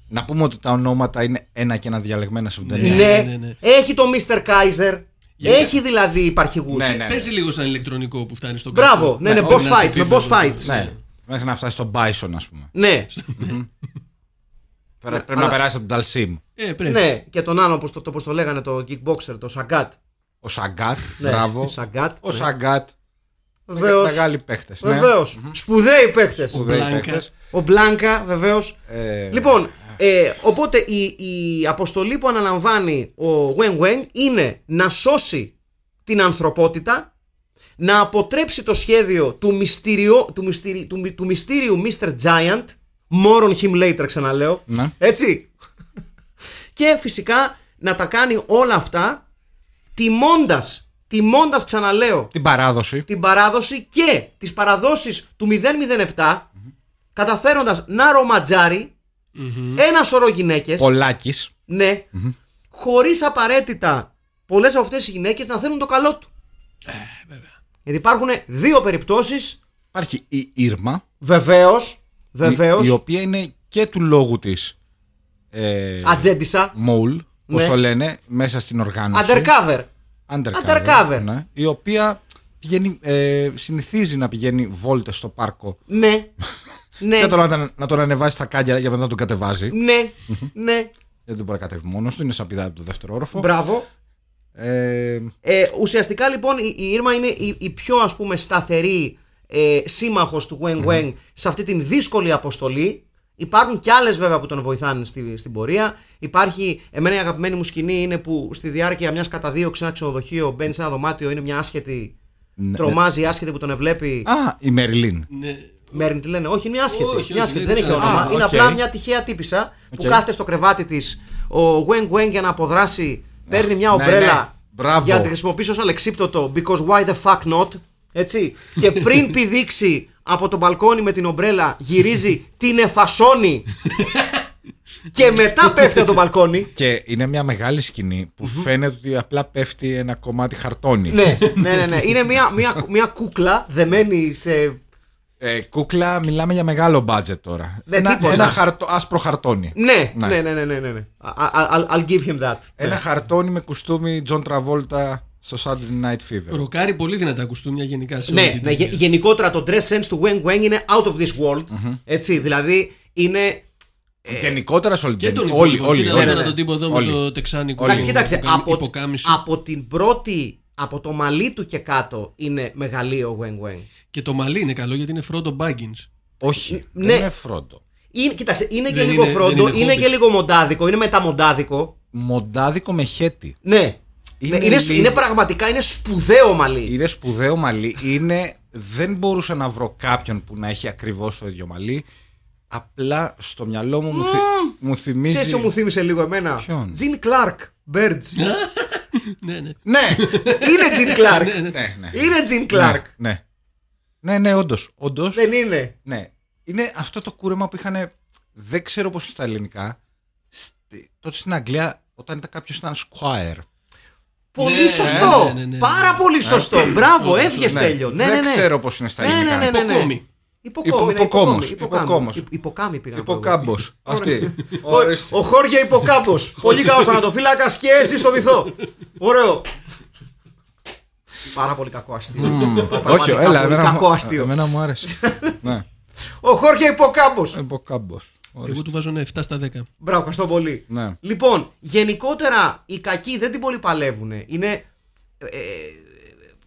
[SPEAKER 5] Να πούμε ότι τα ονόματα είναι ένα και ένα διαλεγμένα σε
[SPEAKER 6] Ναι,
[SPEAKER 5] ταινία.
[SPEAKER 7] ναι, ναι, ναι.
[SPEAKER 6] Έχει τον Mr. Kaiser.
[SPEAKER 7] Γενικά-
[SPEAKER 6] Έχει δηλαδή υπαρχηγούς.
[SPEAKER 5] Ναι, ναι.
[SPEAKER 7] Παίζει λίγο σαν ηλεκτρονικό που φτάνει στον
[SPEAKER 6] Μπράβο,
[SPEAKER 7] κάπου.
[SPEAKER 6] ναι, ναι,
[SPEAKER 7] Όχι
[SPEAKER 6] boss
[SPEAKER 7] να σε
[SPEAKER 6] fights, με
[SPEAKER 7] επίπεδο.
[SPEAKER 6] boss fights.
[SPEAKER 5] Ναι. Μέχρι να φτάσει στον Bison, ας πούμε.
[SPEAKER 6] Ναι,
[SPEAKER 5] Πρέπει
[SPEAKER 6] αλλά-
[SPEAKER 5] να περάσει από τον Dalsim.
[SPEAKER 7] Ε, πρέπει.
[SPEAKER 6] ναι, και τον άλλο, όπως το, το, πώς το λέγανε, το kickboxer, το Σαγκάτ.
[SPEAKER 5] Ο Σαγκάτ.
[SPEAKER 6] Ναι,
[SPEAKER 5] Μπράβο.
[SPEAKER 6] Σαγκάτ.
[SPEAKER 5] Ο Σαγκάτ.
[SPEAKER 6] Βεβαίως.
[SPEAKER 5] Μεγάλοι παίχτες.
[SPEAKER 6] Βεβαίως. Σπουδαίοι παίχτες.
[SPEAKER 5] Σπουδαίοι
[SPEAKER 7] Μπλάνκα.
[SPEAKER 5] παίχτες.
[SPEAKER 6] Ο Μπλάνκα, βεβαίως.
[SPEAKER 5] Ε,
[SPEAKER 6] Λοιπόν, ε, οπότε η, η αποστολή που αναλαμβάνει ο Γουέν Γουέν είναι να σώσει την ανθρωπότητα, να αποτρέψει το σχέδιο του, μυστηριο, του, μυστηρι, του, μυ- του μυστήριου Mr. Giant. More on him later, ξαναλέω.
[SPEAKER 5] Ναι.
[SPEAKER 6] Έτσι. και φυσικά να τα κάνει όλα αυτά τιμώντας, τιμώντας ξαναλέω,
[SPEAKER 5] Την παράδοση.
[SPEAKER 6] την παράδοση και τις παραδόσεις του 007 καταφέροντας να ρομαντζάρει ένα σωρό γυναίκες
[SPEAKER 5] Πολάκης.
[SPEAKER 6] ναι, χωρίς απαραίτητα πολλές από αυτές οι γυναίκες να θέλουν το καλό του. Γιατί υπάρχουν δύο περιπτώσεις,
[SPEAKER 5] Υπάρχει η Ήρμα.
[SPEAKER 6] βεβαίως, βεβαίως,
[SPEAKER 5] Η, η οποία είναι και του λόγου της. Ε,
[SPEAKER 6] ατζέντισα,
[SPEAKER 5] Μόλ, πώς
[SPEAKER 6] Ναι.
[SPEAKER 5] το λένε, μέσα στην οργάνωση.
[SPEAKER 6] undercover.
[SPEAKER 5] Undercover.
[SPEAKER 6] Undercover.
[SPEAKER 5] Ναι, η οποία πηγαίνει, ε, συνηθίζει να πηγαίνει βόλτες στο πάρκο.
[SPEAKER 6] Ναι, ναι,
[SPEAKER 5] Και τώρα να, να τον ανεβάσει στα κάγια για μετά να τον κατεβάζει.
[SPEAKER 6] ναι, ναι,
[SPEAKER 5] Γιατί δεν μπορεί να κατέβει μόνος του, είναι σαν πηδάει από το δεύτερο όροφο.
[SPEAKER 6] μπράβο.
[SPEAKER 5] Ε,
[SPEAKER 6] Ε, ουσιαστικά λοιπόν η, η Ήρμα είναι η, η πιο ας πούμε σταθερή ε, σύμμαχος του Wang Wang σε αυτή την δύσκολη αποστολή. Υπάρχουν και άλλες βέβαια που τον βοηθάνε στη, στην πορεία. Υπάρχει, εμένα η αγαπημένη μου σκηνή είναι που στη διάρκεια μιας καταδίωξης σε ένα ξενοδοχείο μπαίνει σε ένα δωμάτιο, είναι μια άσχετη,
[SPEAKER 5] ναι,
[SPEAKER 6] τρομάζει η άσχετη που τον βλέπει.
[SPEAKER 5] Α, η Μερλίν.
[SPEAKER 7] Ναι.
[SPEAKER 6] Μέρνη τη λένε, όχι, είναι μια άσχετη.
[SPEAKER 7] Όχι,
[SPEAKER 6] μια
[SPEAKER 7] όχι,
[SPEAKER 6] άσχετη.
[SPEAKER 7] δεν
[SPEAKER 6] δεν έχει
[SPEAKER 7] ξέρω.
[SPEAKER 6] όνομα.
[SPEAKER 5] Α,
[SPEAKER 6] είναι
[SPEAKER 5] οκ.
[SPEAKER 6] απλά μια τυχαία τύπισσα που
[SPEAKER 5] Οκ.
[SPEAKER 6] κάθεται στο κρεβάτι της. Ο Weng Weng για να αποδράσει παίρνει μια
[SPEAKER 5] ναι,
[SPEAKER 6] ομπρέλα
[SPEAKER 5] ναι. Μπράβο.
[SPEAKER 6] για να τη χρησιμοποιήσει ως αλεξίπτωτο. Because why the fuck not. Έτσι. και πριν πηδήξει από το μπαλκόνι με την ομπρέλα, γυρίζει, την φασώνει. και μετά πέφτει από το μπαλκόνι.
[SPEAKER 5] Και είναι μια μεγάλη σκηνή που φαίνεται ότι απλά πέφτει ένα κομμάτι χαρτόνι.
[SPEAKER 6] ναι, ναι, ναι, ναι. Είναι μια, μια, μια κούκλα δεμένη σε.
[SPEAKER 5] Ε, κούκλα, μιλάμε για μεγάλο budget τώρα.
[SPEAKER 6] Ναι,
[SPEAKER 5] ένα,
[SPEAKER 6] τίποτα.
[SPEAKER 5] ένα χαρτο, άσπρο χαρτόνι.
[SPEAKER 6] Ναι,
[SPEAKER 5] Ναι.
[SPEAKER 6] ναι, ναι, ναι, ναι, ναι, ναι. I- I- I'll, I'll give him that.
[SPEAKER 5] Ένα χαρτόνι με κουστούμι John Travolta στο Saturday Night Fever.
[SPEAKER 7] Ροκάρει πολύ δυνατά κουστούμια γενικά σε
[SPEAKER 6] Ναι,
[SPEAKER 7] όλη την
[SPEAKER 6] ναι, γε-
[SPEAKER 7] ταινία.
[SPEAKER 6] γενικότερα το dress sense του Wang Wang είναι out of this world. Έτσι, δηλαδή είναι.
[SPEAKER 5] Γενικότερα σε όλη
[SPEAKER 7] Και
[SPEAKER 5] την
[SPEAKER 7] τον
[SPEAKER 5] ταινία. Όλοι,
[SPEAKER 7] υπόλοιπο.
[SPEAKER 5] όλοι.
[SPEAKER 7] Κοίτα
[SPEAKER 5] όλοι.
[SPEAKER 6] ναι,
[SPEAKER 7] τώρα
[SPEAKER 6] ναι.
[SPEAKER 7] τον τύπο εδώ
[SPEAKER 5] Όλοι.
[SPEAKER 7] με το τεξάνικο.
[SPEAKER 6] Εντάξει, κοίταξε,
[SPEAKER 7] υποκάμι-
[SPEAKER 6] από,
[SPEAKER 7] υποκάμισο.
[SPEAKER 6] από την πρώτη. Από το μαλλί του και κάτω είναι μεγαλείο ο Wang Wang.
[SPEAKER 7] Και το μαλλί είναι καλό γιατί είναι Frodo Baggins.
[SPEAKER 5] Όχι,
[SPEAKER 6] Ναι.
[SPEAKER 5] δεν είναι φρόντο.
[SPEAKER 6] Είναι, κοίταξε, είναι και
[SPEAKER 7] Δεν
[SPEAKER 6] λίγο
[SPEAKER 7] είναι-
[SPEAKER 6] φρόντο,
[SPEAKER 7] δεν είναι
[SPEAKER 6] είναι
[SPEAKER 7] Hobbit.
[SPEAKER 6] και λίγο μοντάδικο, είναι μεταμοντάδικο.
[SPEAKER 5] Μοντάδικο με χέτι.
[SPEAKER 6] Ναι.
[SPEAKER 5] Είναι
[SPEAKER 6] Είναι, είναι,
[SPEAKER 5] λίγο-
[SPEAKER 6] είναι πραγματικά είναι σπουδαίο μαλλί.
[SPEAKER 5] Είναι σπουδαίο μαλλί. Είναι... Δεν μπορούσα να βρω κάποιον που να έχει ακριβώς το ίδιο μαλλί. Απλά στο μυαλό μου μου, θυ... μου θυμίζει.
[SPEAKER 6] Ξέρεις τι μου θύμισε λίγο εμένα;
[SPEAKER 5] Ποιον;
[SPEAKER 6] Τζιν Κλάρκ. Birds.
[SPEAKER 7] Ναι, ναι.
[SPEAKER 5] Ναι!
[SPEAKER 6] είναι Τζιν Κλάρκ.
[SPEAKER 5] ναι, ναι.
[SPEAKER 6] Είναι Τζιν Κλάρκ.
[SPEAKER 5] Ναι. Ναι, ναι, όντως. Όντως,
[SPEAKER 6] Δεν είναι.
[SPEAKER 5] ναι. Είναι αυτό το κούρεμα που είχαν. Δεν ξέρω πώς είναι στα ελληνικά. Στη- Τότε στην Αγγλία, όταν ήταν κάποιος ήταν squire.
[SPEAKER 6] Πολύ
[SPEAKER 7] Ναι,
[SPEAKER 6] σωστό.
[SPEAKER 7] ναι, ναι, ναι, ναι.
[SPEAKER 6] Πάρα πολύ σωστό. Μπράβο,
[SPEAKER 7] Όντως,
[SPEAKER 6] έβγε
[SPEAKER 5] ναι.
[SPEAKER 6] τέλειο. Ναι,
[SPEAKER 5] Δεν
[SPEAKER 6] ναι, ναι.
[SPEAKER 5] ξέρω πώς είναι στα
[SPEAKER 6] ναι,
[SPEAKER 5] ελληνικά.
[SPEAKER 6] Ναι, ναι, ναι, ναι.
[SPEAKER 7] Υποκόμη.
[SPEAKER 6] Υποκόμη, ναι,
[SPEAKER 5] υποκόμος,
[SPEAKER 6] υποκόμη,
[SPEAKER 5] υποκόμος.
[SPEAKER 6] υποκάμι. Υποκάμι πήγα να πω.
[SPEAKER 5] Υποκάμπος. Αυτή.
[SPEAKER 6] Ο,
[SPEAKER 5] Ορίστε.
[SPEAKER 6] ο Χόργε Υποκάμπος. Πολύ καλός θανατοφύλακας και εσύ στο βυθό. Ωραίο. Πάρα πολύ κακό αστείο.
[SPEAKER 5] Όχι,
[SPEAKER 6] Πραγματικά
[SPEAKER 5] έλα,
[SPEAKER 6] πολύ
[SPEAKER 5] εμένα,
[SPEAKER 6] κακό
[SPEAKER 5] μου-
[SPEAKER 6] αστείο.
[SPEAKER 5] εμένα μου άρεσε. ναι,
[SPEAKER 6] Ο Χόργε Υποκάμπος.
[SPEAKER 5] υποκάμπος.
[SPEAKER 7] Εγώ του βάζω ένα 7 στα 10.
[SPEAKER 6] Μπράβο, ευχαριστώ πολύ.
[SPEAKER 5] Ναι.
[SPEAKER 6] Λοιπόν, γενικότερα οι κακοί δεν την πολύ παλεύουν. Είναι ε, ε,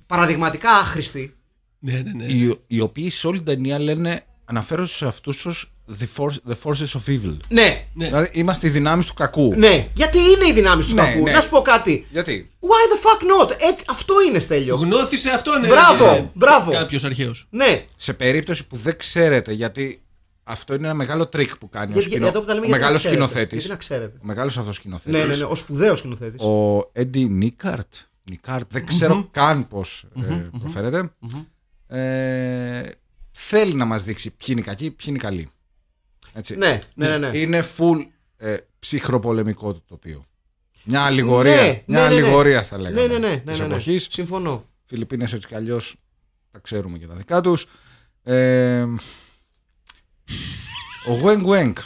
[SPEAKER 6] παραδειγματικά άχρηστοι.
[SPEAKER 7] Ναι, ναι, ναι.
[SPEAKER 5] Οι, οι οποίοι σε όλη την ταινία λένε, αναφέρονται σε αυτούς ω the, force- the forces of evil.
[SPEAKER 6] Ναι,
[SPEAKER 7] Ναι.
[SPEAKER 5] Δηλαδή είμαστε οι δυνάμεις του κακού.
[SPEAKER 6] ναι. Γιατί είναι οι δυνάμεις του
[SPEAKER 5] Ναι,
[SPEAKER 6] κακού;
[SPEAKER 5] ναι.
[SPEAKER 6] Να σου πω κάτι.
[SPEAKER 5] Γιατί;
[SPEAKER 6] Why the fuck not? Ε, αυτό είναι τέλειο.
[SPEAKER 7] Γνώθι σαυτόν,
[SPEAKER 6] Μπράβο, μπράβο.
[SPEAKER 7] Κάποιος αρχαίος.
[SPEAKER 6] Ναι.
[SPEAKER 5] Σε περίπτωση που δεν ξέρετε, γιατί αυτό είναι ένα μεγάλο τρικ που κάνει ο,
[SPEAKER 6] Γιατί,
[SPEAKER 5] σκηνο...
[SPEAKER 6] εδώ που τα λέμε
[SPEAKER 5] ο
[SPEAKER 6] γιατί να
[SPEAKER 5] μεγάλος
[SPEAKER 6] ξέρετε.
[SPEAKER 5] σκηνοθέτης.
[SPEAKER 6] Γιατί να ξέρετε.
[SPEAKER 5] Ο μεγάλος αυτό σκηνοθέτη.
[SPEAKER 6] Ναι, ναι, ναι. Ο σπουδαίος σκηνοθέτης.
[SPEAKER 5] Ο Έντι Νίκαρτ. Νίκαρτ, δεν ξερω καν πώς προφέρεται. Ε, θέλει να μας δείξει ποιοι είναι οι κακοί, ποιοι είναι οι καλοί. Έτσι.
[SPEAKER 6] Ναι, ναι, ναι. ναι.
[SPEAKER 5] Είναι full ε, ψυχροπολεμικό το τοπίο. Μια αλληγορία.
[SPEAKER 6] Ναι,
[SPEAKER 5] μια
[SPEAKER 6] ναι, ναι, ναι.
[SPEAKER 5] αλληγορία θα λέγαμε.
[SPEAKER 6] Ναι, ναι, ναι.
[SPEAKER 5] της
[SPEAKER 6] ναι, ναι, ναι.
[SPEAKER 5] εποχής.
[SPEAKER 6] Συμφωνώ.
[SPEAKER 5] Φιλιππίνες έτσι κι αλλιώς τα ξέρουμε και τα δικά τους. Ε, ο Γουέγκ Γουέγκ.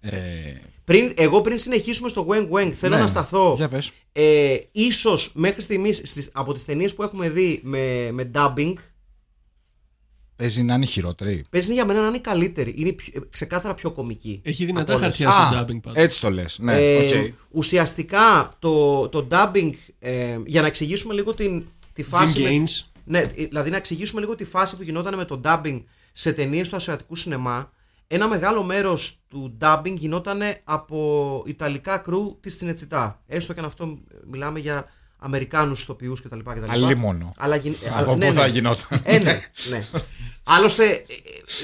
[SPEAKER 5] Ε,
[SPEAKER 6] Πριν, εγώ πριν συνεχίσουμε στο Wang Wang, θέλω
[SPEAKER 5] ναι,
[SPEAKER 6] να σταθώ.
[SPEAKER 5] Για πες.
[SPEAKER 6] Ε, ίσως μέχρι στιγμής στις, από τις ταινίες που έχουμε δει με, με dubbing,
[SPEAKER 5] Παίζει να είναι χειρότερη.
[SPEAKER 6] παίζει για μένα να είναι η καλύτερη. Είναι πιο- ε, ξεκάθαρα πιο κομική.
[SPEAKER 7] Έχει δυνατά
[SPEAKER 6] Από όλες.
[SPEAKER 7] χαρτιά στο dubbing πάντως.
[SPEAKER 5] έτσι το λες. Ναι,
[SPEAKER 6] Ε,
[SPEAKER 5] οκ.
[SPEAKER 6] Ουσιαστικά το, το dubbing, ε, για να εξηγήσουμε λίγο την, τη
[SPEAKER 7] Jim
[SPEAKER 6] φάση. με-
[SPEAKER 7] Gaines.
[SPEAKER 6] ναι, ε, δηλαδή να εξηγήσουμε λίγο τη φάση που γινόταν με το dubbing σε ταινίες του ασιατικού σινεμά. Ένα μεγάλο μέρος του dubbing γινόταν από ιταλικά crew της Τσινετσιτά. Έστω και αν αυτό μιλάμε για Αμερικάνους ηθοποιούς κτλ. κτλ.
[SPEAKER 5] Αλίμονο.
[SPEAKER 6] Αλλά γιν-
[SPEAKER 5] Από
[SPEAKER 6] ε, ναι,
[SPEAKER 5] πού θα
[SPEAKER 6] ναι.
[SPEAKER 5] γινόταν.
[SPEAKER 6] Ε, ναι, ναι. Άλλωστε, ε,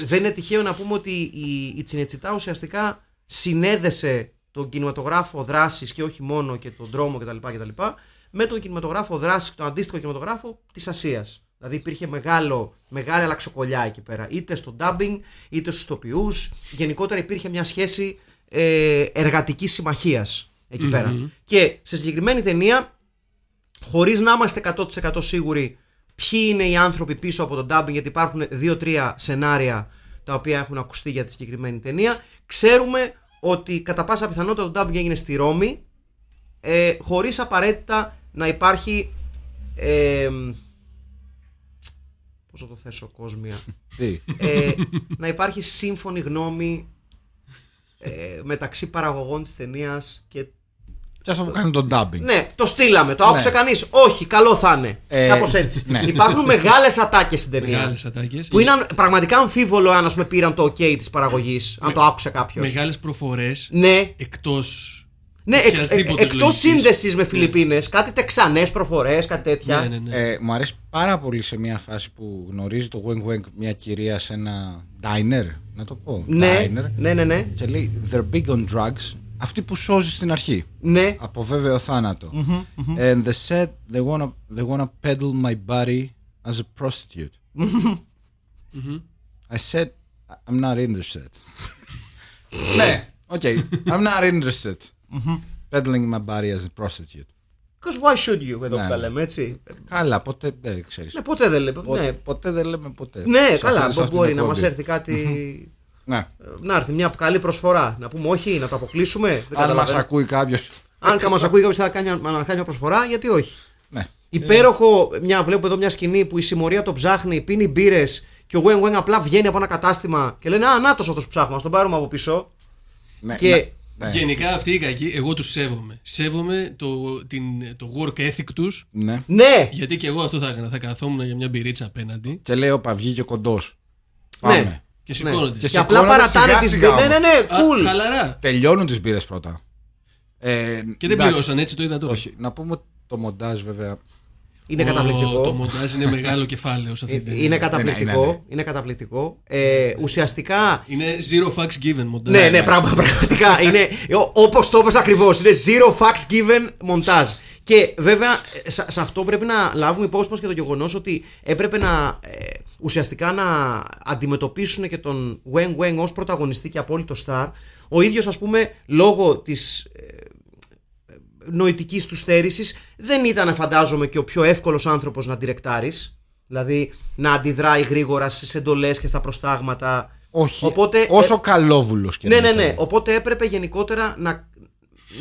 [SPEAKER 6] ε, δεν είναι τυχαίο να πούμε ότι η, η Τσινετσιτά ουσιαστικά συνέδεσε τον κινηματογράφο δράσης και όχι μόνο και τον δρόμο κτλ. κτλ με τον κινηματογράφο δράσης, τον αντίστοιχο κινηματογράφο της Ασίας. Δηλαδή υπήρχε μεγάλο, μεγάλη αλλαξοκολλιά εκεί πέρα. Είτε στο dubbing, είτε στους τοπιού. Γενικότερα υπήρχε μια σχέση ε, εργατικής συμμαχίας εκεί πέρα. Και σε συγκεκριμένη ταινία χωρίς να είμαστε 100% σίγουροι ποιοι είναι οι άνθρωποι πίσω από τον dubbing γιατί υπάρχουν 2-3 σενάρια τα οποία έχουν ακουστεί για τη συγκεκριμένη ταινία ξέρουμε ότι κατά πάσα πιθανότητα το dubbing έγινε στη Ρώμη ε, χωρίς απαραίτητα να υπάρχει ε, πώς θα το θέσω κόσμια;
[SPEAKER 5] Τι;
[SPEAKER 6] ε, να υπάρχει σύμφωνη γνώμη ε, μεταξύ παραγωγών της ταινίας και
[SPEAKER 5] Και αυτό που κάνει τον dubbing;
[SPEAKER 6] ναι, το στείλαμε. Το άκουσε
[SPEAKER 5] Ναι.
[SPEAKER 6] κανείς. Όχι, καλό θα είναι.
[SPEAKER 5] Ε,
[SPEAKER 6] Κάπως έτσι.
[SPEAKER 5] ναι.
[SPEAKER 6] Υπάρχουν μεγάλες ατάκες στην ταινία.
[SPEAKER 7] Μεγάλες ατάκες.
[SPEAKER 6] Που είναι αν- πραγματικά αμφίβολο αν ας πούμε, πήραν το OK της παραγωγής, αν το άκουσε κάποιος.
[SPEAKER 7] Μεγάλες προφορές
[SPEAKER 6] Ναι,
[SPEAKER 7] εκτός.
[SPEAKER 6] Ναι εκ,
[SPEAKER 7] οποιασδήποτε
[SPEAKER 6] εκτός
[SPEAKER 7] λογικής.
[SPEAKER 6] σύνδεσης με Φιλιππίνες, κάτι τεξανές προφορές, κάτι τέτοια.
[SPEAKER 7] Ναι, ναι, ναι.
[SPEAKER 5] Ε, μου αρέσει πάρα πολύ σε μια φάση που γνωρίζει το Wang Wang μια κυρία σε ένα diner, να το πω.
[SPEAKER 6] Ναι,
[SPEAKER 5] Diner,
[SPEAKER 6] ναι, ναι, ναι.
[SPEAKER 5] Και λέει They're big on drugs. Αυτή που σώζει στην αρχή.
[SPEAKER 6] Ναι,
[SPEAKER 5] Από βέβαιο θάνατο. And they said they wanna, they wanna peddle my body as a prostitute. I said I'm not interested. ναι, okay. I'm not interested. Peddling my body as a prostitute.
[SPEAKER 6] because why should you εδώ
[SPEAKER 5] Ναι,
[SPEAKER 6] που τα
[SPEAKER 5] ναι.
[SPEAKER 6] λέμε, έτσι;
[SPEAKER 5] Καλά, ποτέ δεν ξέρεις.
[SPEAKER 6] Ναι, ποτέ δεν λέμε.
[SPEAKER 5] Πο-
[SPEAKER 6] Ναι,
[SPEAKER 5] Ποτέ δεν λέμε ποτέ.
[SPEAKER 6] ναι
[SPEAKER 5] Σε
[SPEAKER 6] καλά,
[SPEAKER 5] αυτή- σε αυτή
[SPEAKER 6] μπορεί
[SPEAKER 5] την
[SPEAKER 6] να μας
[SPEAKER 5] εκπομπή.
[SPEAKER 6] έρθει κάτι.
[SPEAKER 5] Ναι.
[SPEAKER 6] Να έρθει μια καλή προσφορά. Να πούμε όχι, να το αποκλείσουμε. Δεν
[SPEAKER 5] Αν μας
[SPEAKER 6] καταλαβαίνω.
[SPEAKER 5] ακούει κάποιος.
[SPEAKER 6] Αν μας ακούει κάποιος θα κάνει, να κάνει μια προσφορά, γιατί όχι;
[SPEAKER 5] Ναι.
[SPEAKER 6] Υπέροχο, μια, βλέπω εδώ μια σκηνή που η συμμορία το ψάχνει, πίνει μπύρες και ο Γουέν Γουέν απλά βγαίνει από ένα κατάστημα και λένε Α, νάτο αυτός που ψάχνουμε, ας τον πάρουμε από πίσω.
[SPEAKER 5] Ναι,
[SPEAKER 6] Και-
[SPEAKER 5] ναι, ναι.
[SPEAKER 7] Γενικά αυτοί οι κακοί, εγώ τους σέβομαι. Σέβομαι το, την, το work ethic τους.
[SPEAKER 5] Ναι.
[SPEAKER 6] Ναι!
[SPEAKER 7] Γιατί και εγώ αυτό θα έκανα. Θα καθόμουν για μια μπυρίτσα απέναντι
[SPEAKER 5] Και λέει: Όπα, βγήκε κοντός.
[SPEAKER 6] Ναι.
[SPEAKER 5] Πάμε.
[SPEAKER 7] και σηκώνονται.
[SPEAKER 5] Και
[SPEAKER 6] Και απλά
[SPEAKER 5] σηκώνονται
[SPEAKER 6] παρατάνε
[SPEAKER 5] σιγά
[SPEAKER 6] τις
[SPEAKER 5] σιγά
[SPEAKER 6] μπύρε. Ναι, ναι,
[SPEAKER 5] όμως.
[SPEAKER 6] ναι,
[SPEAKER 7] Α,
[SPEAKER 6] cool.
[SPEAKER 7] χαλαρά.
[SPEAKER 5] Τελειώνουν τις μπύρες πρώτα. Ε,
[SPEAKER 7] Και δεν
[SPEAKER 5] εντάξει,
[SPEAKER 7] πληρώσαν, έτσι το είδα τώρα.
[SPEAKER 5] Όχι. Να πούμε ότι το μοντάζ βέβαια.
[SPEAKER 6] Είναι
[SPEAKER 7] Ω, Το
[SPEAKER 6] καταπληκτικό.
[SPEAKER 7] μοντάζ είναι μεγάλο κεφάλαιο σε αυτή την
[SPEAKER 6] Ε,
[SPEAKER 7] ταινία.
[SPEAKER 6] Είναι
[SPEAKER 5] Ναι, ναι,
[SPEAKER 6] καταπληκτικό.
[SPEAKER 5] ναι.
[SPEAKER 6] Είναι καταπληκτικό. Ε, ουσιαστικά.
[SPEAKER 7] Είναι zero fucks given μοντάζ.
[SPEAKER 6] Ναι, ναι, πράγμα, πραγματικά. Είναι όπως το είπες ακριβώς. Είναι zero facts given μοντάζ. Και βέβαια, ε, σε, σε αυτό πρέπει να λάβουμε υπόψη μας και το γεγονός ότι έπρεπε να ε, ουσιαστικά να αντιμετωπίσουν και τον Wen Wen ως πρωταγωνιστή και απόλυτο star. Ο ίδιος, ας πούμε, λόγω της νοητικής του στέρησης, δεν ήταν, φαντάζομαι, και ο πιο εύκολος άνθρωπος να διρεκτάρει. Δηλαδή να αντιδράει γρήγορα στις εντολές και στα προστάγματα.
[SPEAKER 5] Όχι.
[SPEAKER 6] Οπότε,
[SPEAKER 5] όσο
[SPEAKER 6] ε,
[SPEAKER 5] καλόβουλος και
[SPEAKER 6] ναι,
[SPEAKER 5] να
[SPEAKER 6] ναι,
[SPEAKER 5] ήταν.
[SPEAKER 6] ναι. Οπότε έπρεπε γενικότερα να,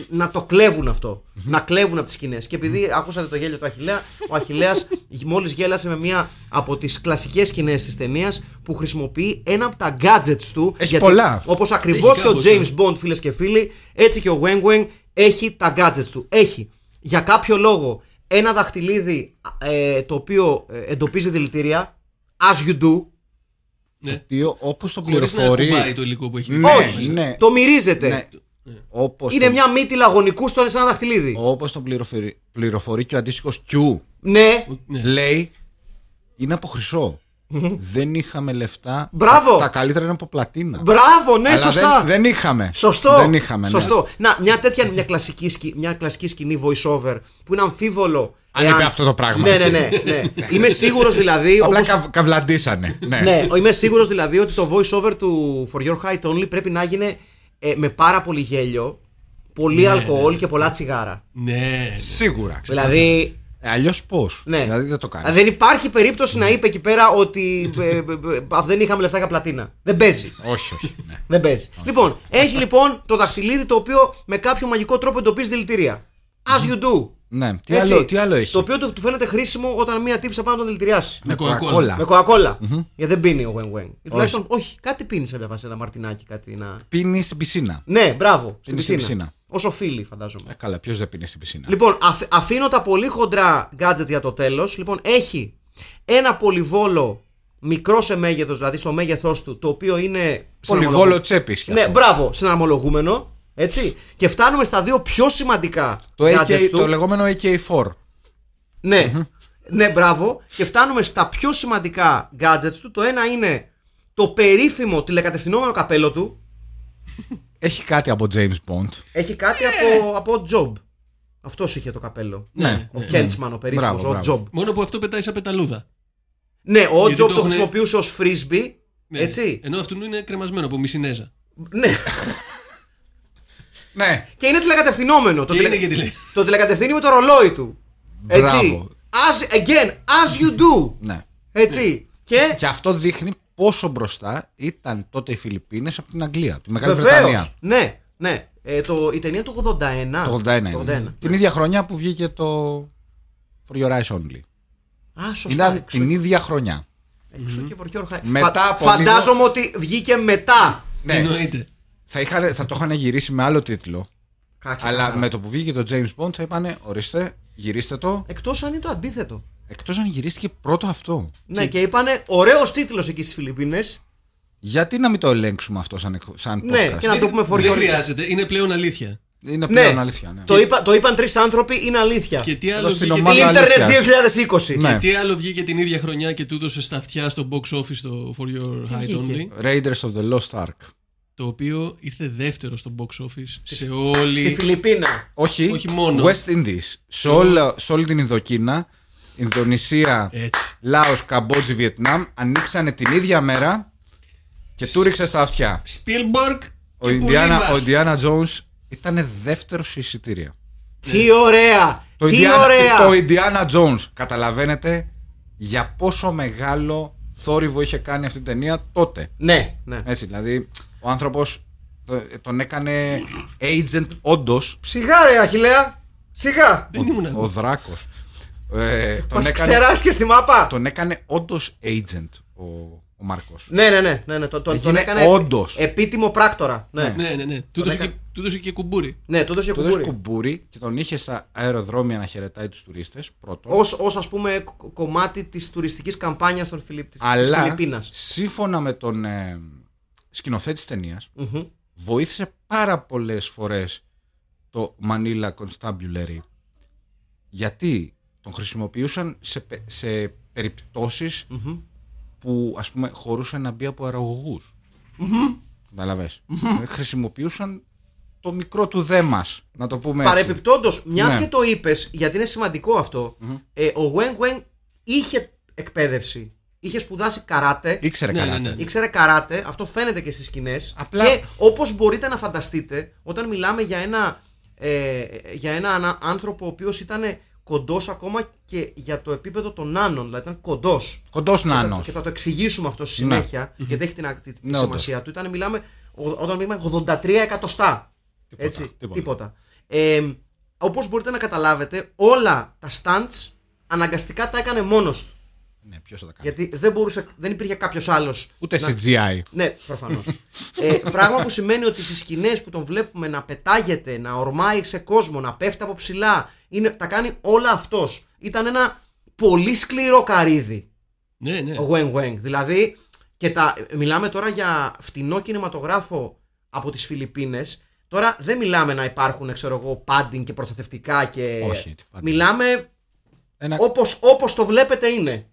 [SPEAKER 6] να το κλέβουν αυτό. να κλέβουν από τις σκηνές. Και επειδή ακούσατε το γέλιο του Αχηλέα, ο Αχηλέας μόλις γέλασε με μία από τις κλασικές σκηνές της ταινίας που χρησιμοποιεί ένα από τα gadgets του.
[SPEAKER 5] Έχει πολλά.
[SPEAKER 6] Όπως ακριβώς
[SPEAKER 7] Έχει
[SPEAKER 6] και ο
[SPEAKER 7] κάπως,
[SPEAKER 6] James
[SPEAKER 7] ε.
[SPEAKER 6] Bond, φίλες και φίλοι, έτσι και ο Wang Wang έχει τα gadgets του. Έχει για κάποιο λόγο ένα δαχτυλίδι ε, το οποίο ε, εντοπίζει δηλητήρια. As you do.
[SPEAKER 7] Ναι.
[SPEAKER 5] οποίο όπως το
[SPEAKER 7] Χωρίς να
[SPEAKER 5] πληροφορεί.
[SPEAKER 7] κουμπάει το υλικό που έχει.
[SPEAKER 5] Ναι,
[SPEAKER 6] Όχι.
[SPEAKER 5] ναι.
[SPEAKER 6] Το μυρίζεται.
[SPEAKER 5] Ναι. Όπως
[SPEAKER 6] Είναι
[SPEAKER 5] το,
[SPEAKER 6] μια μύτη λαγωνικού στο σε ένα δαχτυλίδι.
[SPEAKER 5] Όπως τον πληροφορεί, πληροφορεί και ο αντίστοιχος Q.
[SPEAKER 6] Ναι,
[SPEAKER 7] Ναι.
[SPEAKER 5] Λέει είναι από χρυσό. Δεν είχαμε λεφτά.
[SPEAKER 6] Μπράβο.
[SPEAKER 5] Τα, τα καλύτερα είναι από πλατίνα.
[SPEAKER 6] μπράβο, ναι,
[SPEAKER 5] Αλλά
[SPEAKER 6] σωστά.
[SPEAKER 5] Δεν, δεν είχαμε.
[SPEAKER 6] Σωστό.
[SPEAKER 5] Δεν είχαμε. ναι.
[SPEAKER 6] Σωστό. Να, μια τέτοια μια κλασική, σκη- μια κλασική σκηνή voice-over που είναι αμφίβολο.
[SPEAKER 5] Αν είπε αυτό το πράγμα.
[SPEAKER 6] Ναι, ναι, ναι. ναι. είμαι σίγουρος δηλαδή.
[SPEAKER 5] Απλά
[SPEAKER 6] όπως-
[SPEAKER 5] καυ, καυλαντήσανε. Ναι.
[SPEAKER 6] ναι, είμαι σίγουρος δηλαδή ότι το voice-over του For Your Height Only πρέπει να γίνει ε, με πάρα πολύ γέλιο, πολύ αλκοόλ και πολλά τσιγάρα.
[SPEAKER 7] Ναι, ναι.
[SPEAKER 5] Σίγουρα.
[SPEAKER 6] Δηλαδή.
[SPEAKER 5] Ε, Αλλιώς πώς;
[SPEAKER 6] Ναι.
[SPEAKER 5] Δηλαδή δεν το κάνεις.
[SPEAKER 6] Δεν υπάρχει περίπτωση να είπε εκεί πέρα ότι ε, ε, ε, ε, δεν είχαμε λεφτά για πλατίνα. Δεν παίζει.
[SPEAKER 5] Όχι, όχι. Ναι.
[SPEAKER 6] Δεν παίζει. Λοιπόν, έχει λοιπόν το δαχτυλίδι το οποίο με κάποιο μαγικό τρόπο εντοπίζει δηλητήρια. As you do.
[SPEAKER 5] Ναι. Τι,
[SPEAKER 6] Έτσι.
[SPEAKER 5] άλλο, τι άλλο έχει;
[SPEAKER 6] Το οποίο του, του φαίνεται χρήσιμο όταν μία τύψα πάνω να τον δηλητηριάσει.
[SPEAKER 7] Με
[SPEAKER 5] Coca-Cola.
[SPEAKER 7] Coca-Cola.
[SPEAKER 6] Με κοκακόλα. Γιατί δεν πίνει ο Wen Wen. Ή Τουλάχιστον, όχι, κάτι πίνει σε βέβαια, σε ένα μαρτινάκι, κάτι να.
[SPEAKER 5] Πίνει στην πισίνα.
[SPEAKER 6] Ναι, μπράβο. Στην
[SPEAKER 5] Πίνει στην
[SPEAKER 6] πισίνα.
[SPEAKER 5] πισίνα.
[SPEAKER 6] Όσο φίλοι, φαντάζομαι.
[SPEAKER 5] Ε, καλά, ποιος δεν πίνει στην πισίνα;
[SPEAKER 6] Λοιπόν, αφ- αφήνω τα πολύ χοντρά gadget για το τέλος. Λοιπόν, έχει ένα πολυβόλο μικρό σε μέγεθος, δηλαδή στο μέγεθός του, το οποίο είναι.
[SPEAKER 5] Πολυβόλο τσέπης.
[SPEAKER 6] Ναι, μπράβο, συναρμολογούμενο. Έτσι. Και φτάνουμε στα δύο πιο σημαντικά
[SPEAKER 5] Το,
[SPEAKER 6] gadgets
[SPEAKER 5] AK,
[SPEAKER 6] του.
[SPEAKER 5] το λεγόμενο AK4.
[SPEAKER 6] Ναι, ναι, μπράβο. Και φτάνουμε στα πιο σημαντικά gadgets του. Το ένα είναι το περίφημο τηλεκατευθυνόμενο καπέλο του.
[SPEAKER 5] Έχει κάτι από James Bond.
[SPEAKER 6] Έχει κάτι από, από Job. Αυτός είχε το καπέλο.
[SPEAKER 5] Ναι.
[SPEAKER 6] Ο Henchman, ο περίφημος,
[SPEAKER 5] Μπράβο,
[SPEAKER 6] ο
[SPEAKER 5] μπράβο.
[SPEAKER 6] Job.
[SPEAKER 7] Μόνο που αυτό πετάει σαν πεταλούδα.
[SPEAKER 6] Ναι, ο
[SPEAKER 7] Γιατί
[SPEAKER 6] Job
[SPEAKER 7] το
[SPEAKER 6] το,
[SPEAKER 7] έχουνε-
[SPEAKER 6] χρησιμοποιούσε ως frisbee.
[SPEAKER 7] Ναι.
[SPEAKER 6] Έτσι.
[SPEAKER 7] Ενώ αυτού είναι κρεμασμένο από μισινέζα.
[SPEAKER 6] Ναι.
[SPEAKER 5] Ναι.
[SPEAKER 6] και είναι τηλεκατευθυνόμενο. Το,
[SPEAKER 7] Και
[SPEAKER 6] τηλε-
[SPEAKER 7] είναι και τηλε...
[SPEAKER 6] το τηλεκατευθύνει με το ρολόι του. Έτσι.
[SPEAKER 5] Μπράβο.
[SPEAKER 6] As, again, as you do.
[SPEAKER 5] ναι.
[SPEAKER 6] Έτσι. Και
[SPEAKER 5] Και αυτό δείχνει πόσο μπροστά ήταν τότε οι Φιλιππίνες από την Αγγλία, από τη Μεγάλη
[SPEAKER 6] βεβαίως.
[SPEAKER 5] Βρετανία.
[SPEAKER 6] Ναι, ναι. Ε, το, η ταινία του 81.
[SPEAKER 5] Το 81 είναι.
[SPEAKER 6] Το 81.
[SPEAKER 5] Την ίδια χρονιά που βγήκε το For Your Eyes Only.
[SPEAKER 6] Α, σωστά.
[SPEAKER 5] Ήταν
[SPEAKER 6] έξω,
[SPEAKER 5] την ίδια χρονιά.
[SPEAKER 6] έξω και φορτιό ροχά-
[SPEAKER 5] Μετά
[SPEAKER 6] Φα-
[SPEAKER 5] από
[SPEAKER 6] Φαντάζομαι ότι βγήκε μετά.
[SPEAKER 5] Ναι,
[SPEAKER 7] Εννοείται.
[SPEAKER 5] Θα, είχαν, θα το είχαν γυρίσει με άλλο τίτλο.
[SPEAKER 6] Κάτσε,
[SPEAKER 5] αλλά
[SPEAKER 6] καλά.
[SPEAKER 5] με το που βγήκε το James Bond θα είπανε ορίστε, γυρίστε το.
[SPEAKER 6] Εκτός αν είναι το αντίθετο.
[SPEAKER 5] Εκτός αν γυρίστηκε πρώτο αυτό.
[SPEAKER 6] Ναι, και είπανε ωραίος τίτλος εκεί στις Φιλιππίνες
[SPEAKER 5] Γιατί να μην το ελέγξουμε αυτό σαν, εκ- σαν
[SPEAKER 6] Ναι,
[SPEAKER 5] podcast;
[SPEAKER 6] και να το πούμε
[SPEAKER 7] Δεν
[SPEAKER 6] φορτιό.
[SPEAKER 7] χρειάζεται, είναι πλέον αλήθεια.
[SPEAKER 5] Είναι
[SPEAKER 6] Ναι,
[SPEAKER 5] πλέον αλήθεια. Ναι.
[SPEAKER 6] το, είπα, το είπαν τρεις άνθρωποι, είναι αλήθεια.
[SPEAKER 7] Και τι
[SPEAKER 5] Εδώ
[SPEAKER 7] άλλο
[SPEAKER 5] στην
[SPEAKER 7] βγήκε,
[SPEAKER 5] ομάδα-
[SPEAKER 6] Ίντερνετ
[SPEAKER 5] αλήθειας.
[SPEAKER 6] 2020.
[SPEAKER 5] Ναι.
[SPEAKER 7] τι άλλο βγήκε την ίδια χρονιά και του έδωσε στα αυτιά στο box office το For Your Height
[SPEAKER 6] βγήκε;
[SPEAKER 7] Only;
[SPEAKER 5] Raiders of the Lost Ark.
[SPEAKER 7] Το οποίο ήρθε δεύτερο στο box office σε όλη.
[SPEAKER 6] Στη Φιλιππίνα.
[SPEAKER 5] Όχι,
[SPEAKER 7] Όχι μόνο.
[SPEAKER 5] West Indies. Σε, όλα, σε όλη την Ινδοκίνα, Ινδονησία,
[SPEAKER 7] Έτσι.
[SPEAKER 5] Λάος, Καμπότζη, Βιετνάμ ανοίξανε την ίδια μέρα και του ρίξε στα αυτιά.
[SPEAKER 7] Spielberg
[SPEAKER 5] Ο
[SPEAKER 7] και
[SPEAKER 5] Ιντιάνα,
[SPEAKER 7] Πουλίβας.
[SPEAKER 5] ο Ιντιάνα Jones ήταν δεύτερο σε εισιτήρια.
[SPEAKER 6] Τι ωραία!
[SPEAKER 5] Το
[SPEAKER 6] Τι
[SPEAKER 5] Indiana,
[SPEAKER 6] ωραία!
[SPEAKER 5] το Indiana Jones. Καταλαβαίνετε για πόσο μεγάλο θόρυβο είχε κάνει αυτή η ταινία τότε.
[SPEAKER 6] Ναι, ναι.
[SPEAKER 5] Έτσι, δηλαδή ο άνθρωπος το- τον έκανε agent όντως.
[SPEAKER 6] Σιγά ρε Αχιλέα! Σιγά!
[SPEAKER 7] Δεν ήμουν
[SPEAKER 5] Ο
[SPEAKER 7] εγώ.
[SPEAKER 5] Δράκος. Ε, τον,
[SPEAKER 6] Μας
[SPEAKER 5] έκανε,
[SPEAKER 6] ξεράσει στη μάπα!
[SPEAKER 5] τον έκανε όντως agent ο, ο Μάρκος.
[SPEAKER 6] Ναι, ναι, ναι. ναι, ναι. Το, το, τον
[SPEAKER 5] Έγινε
[SPEAKER 6] έκανε
[SPEAKER 5] όντως.
[SPEAKER 6] επίτιμο πράκτορα. Ναι,
[SPEAKER 7] Ναι, ναι, ναι. Του έδωσε
[SPEAKER 6] έκα-
[SPEAKER 7] και, του έδωσε και κουμπούρι.
[SPEAKER 6] ναι το έδωσε
[SPEAKER 5] Του έδωσε
[SPEAKER 6] κουμπούρι.
[SPEAKER 5] κουμπούρι και τον είχε στα αεροδρόμια να χαιρετάει τους τουρίστες. Πρώτο.
[SPEAKER 6] Ως, ως ας πούμε κ- κομμάτι της τουριστικής καμπάνιας των Φιλιπ, της, της
[SPEAKER 5] Αλλά
[SPEAKER 6] Φιλιππίνας.
[SPEAKER 5] σύμφωνα με τον ε, σκηνοθέτης της ταινίας
[SPEAKER 6] Μμμ.
[SPEAKER 5] βοήθησε πάρα πολλές φορές το Manila Constabulary γιατί τον χρησιμοποιούσαν σε, πε- σε περιπτώσεις
[SPEAKER 6] Μμμ.
[SPEAKER 5] που ας πούμε χωρούσε να μπει από αερογωγούς. Καταλαβες. Δηλαδή, χρησιμοποιούσαν το μικρό του δέμας, να το πούμε έτσι.
[SPEAKER 6] Παρεπιπτόντως, μιας
[SPEAKER 5] Ναι.
[SPEAKER 6] και το είπες, γιατί είναι σημαντικό αυτό, ε, ο Γουέν Γουέν είχε εκπαίδευση. Είχε σπουδάσει καράτε.
[SPEAKER 5] Ήξερε
[SPEAKER 7] Ναι,
[SPEAKER 5] καλά.
[SPEAKER 7] ναι, ναι.
[SPEAKER 6] Ήξερε καράτε, αυτό φαίνεται και στις σκηνές.
[SPEAKER 5] Απλά-
[SPEAKER 6] Και όπως μπορείτε να φανταστείτε, όταν μιλάμε για ένα, ε, για ένα ανα- άνθρωπο ο οποίος ήταν κοντός ακόμα και για το επίπεδο των νάνων, δηλαδή ήταν κοντός.
[SPEAKER 5] Κοντός νάνος.
[SPEAKER 6] Και θα το εξηγήσουμε αυτό στη συνέχεια, γιατί έχει την, άκ- τη, τη
[SPEAKER 5] Ναι,
[SPEAKER 6] σημασία του. Ήταν, μιλάμε, ο- όταν μιλάμε 83 εκατοστά.
[SPEAKER 5] Τίποτα,
[SPEAKER 6] έτσι,
[SPEAKER 5] τίποτα.
[SPEAKER 6] τίποτα. Ε, όπως μπορείτε να καταλάβετε, όλα τα stunts αναγκαστικά τα έκανε μόνος του.
[SPEAKER 5] Ναι, ποιος θα τα κάνει.
[SPEAKER 6] Γιατί δεν, μπορούσε, δεν υπήρχε κάποιος άλλος
[SPEAKER 5] Ούτε
[SPEAKER 6] να-
[SPEAKER 5] CGI.
[SPEAKER 6] ναι, προφανώς. ε, πράγμα που σημαίνει ότι στις σκηνές που τον βλέπουμε να πετάγεται, να ορμάει σε κόσμο, να πέφτει από ψηλά, είναι, τα κάνει όλα αυτός. Ήταν ένα πολύ σκληρό καρύδι
[SPEAKER 7] Ναι, ναι.
[SPEAKER 6] ο Γουέν Γουέν. Δηλαδή, και τα, μιλάμε τώρα για φτηνό κινηματογράφο από τις Φιλιππίνες. Τώρα δεν μιλάμε να υπάρχουν, ξέρω εγώ, padding και προστατευτικά και.
[SPEAKER 5] Όχι, τι padding.
[SPEAKER 6] Μιλάμε
[SPEAKER 5] Ένα
[SPEAKER 6] όπως, όπως το βλέπετε είναι.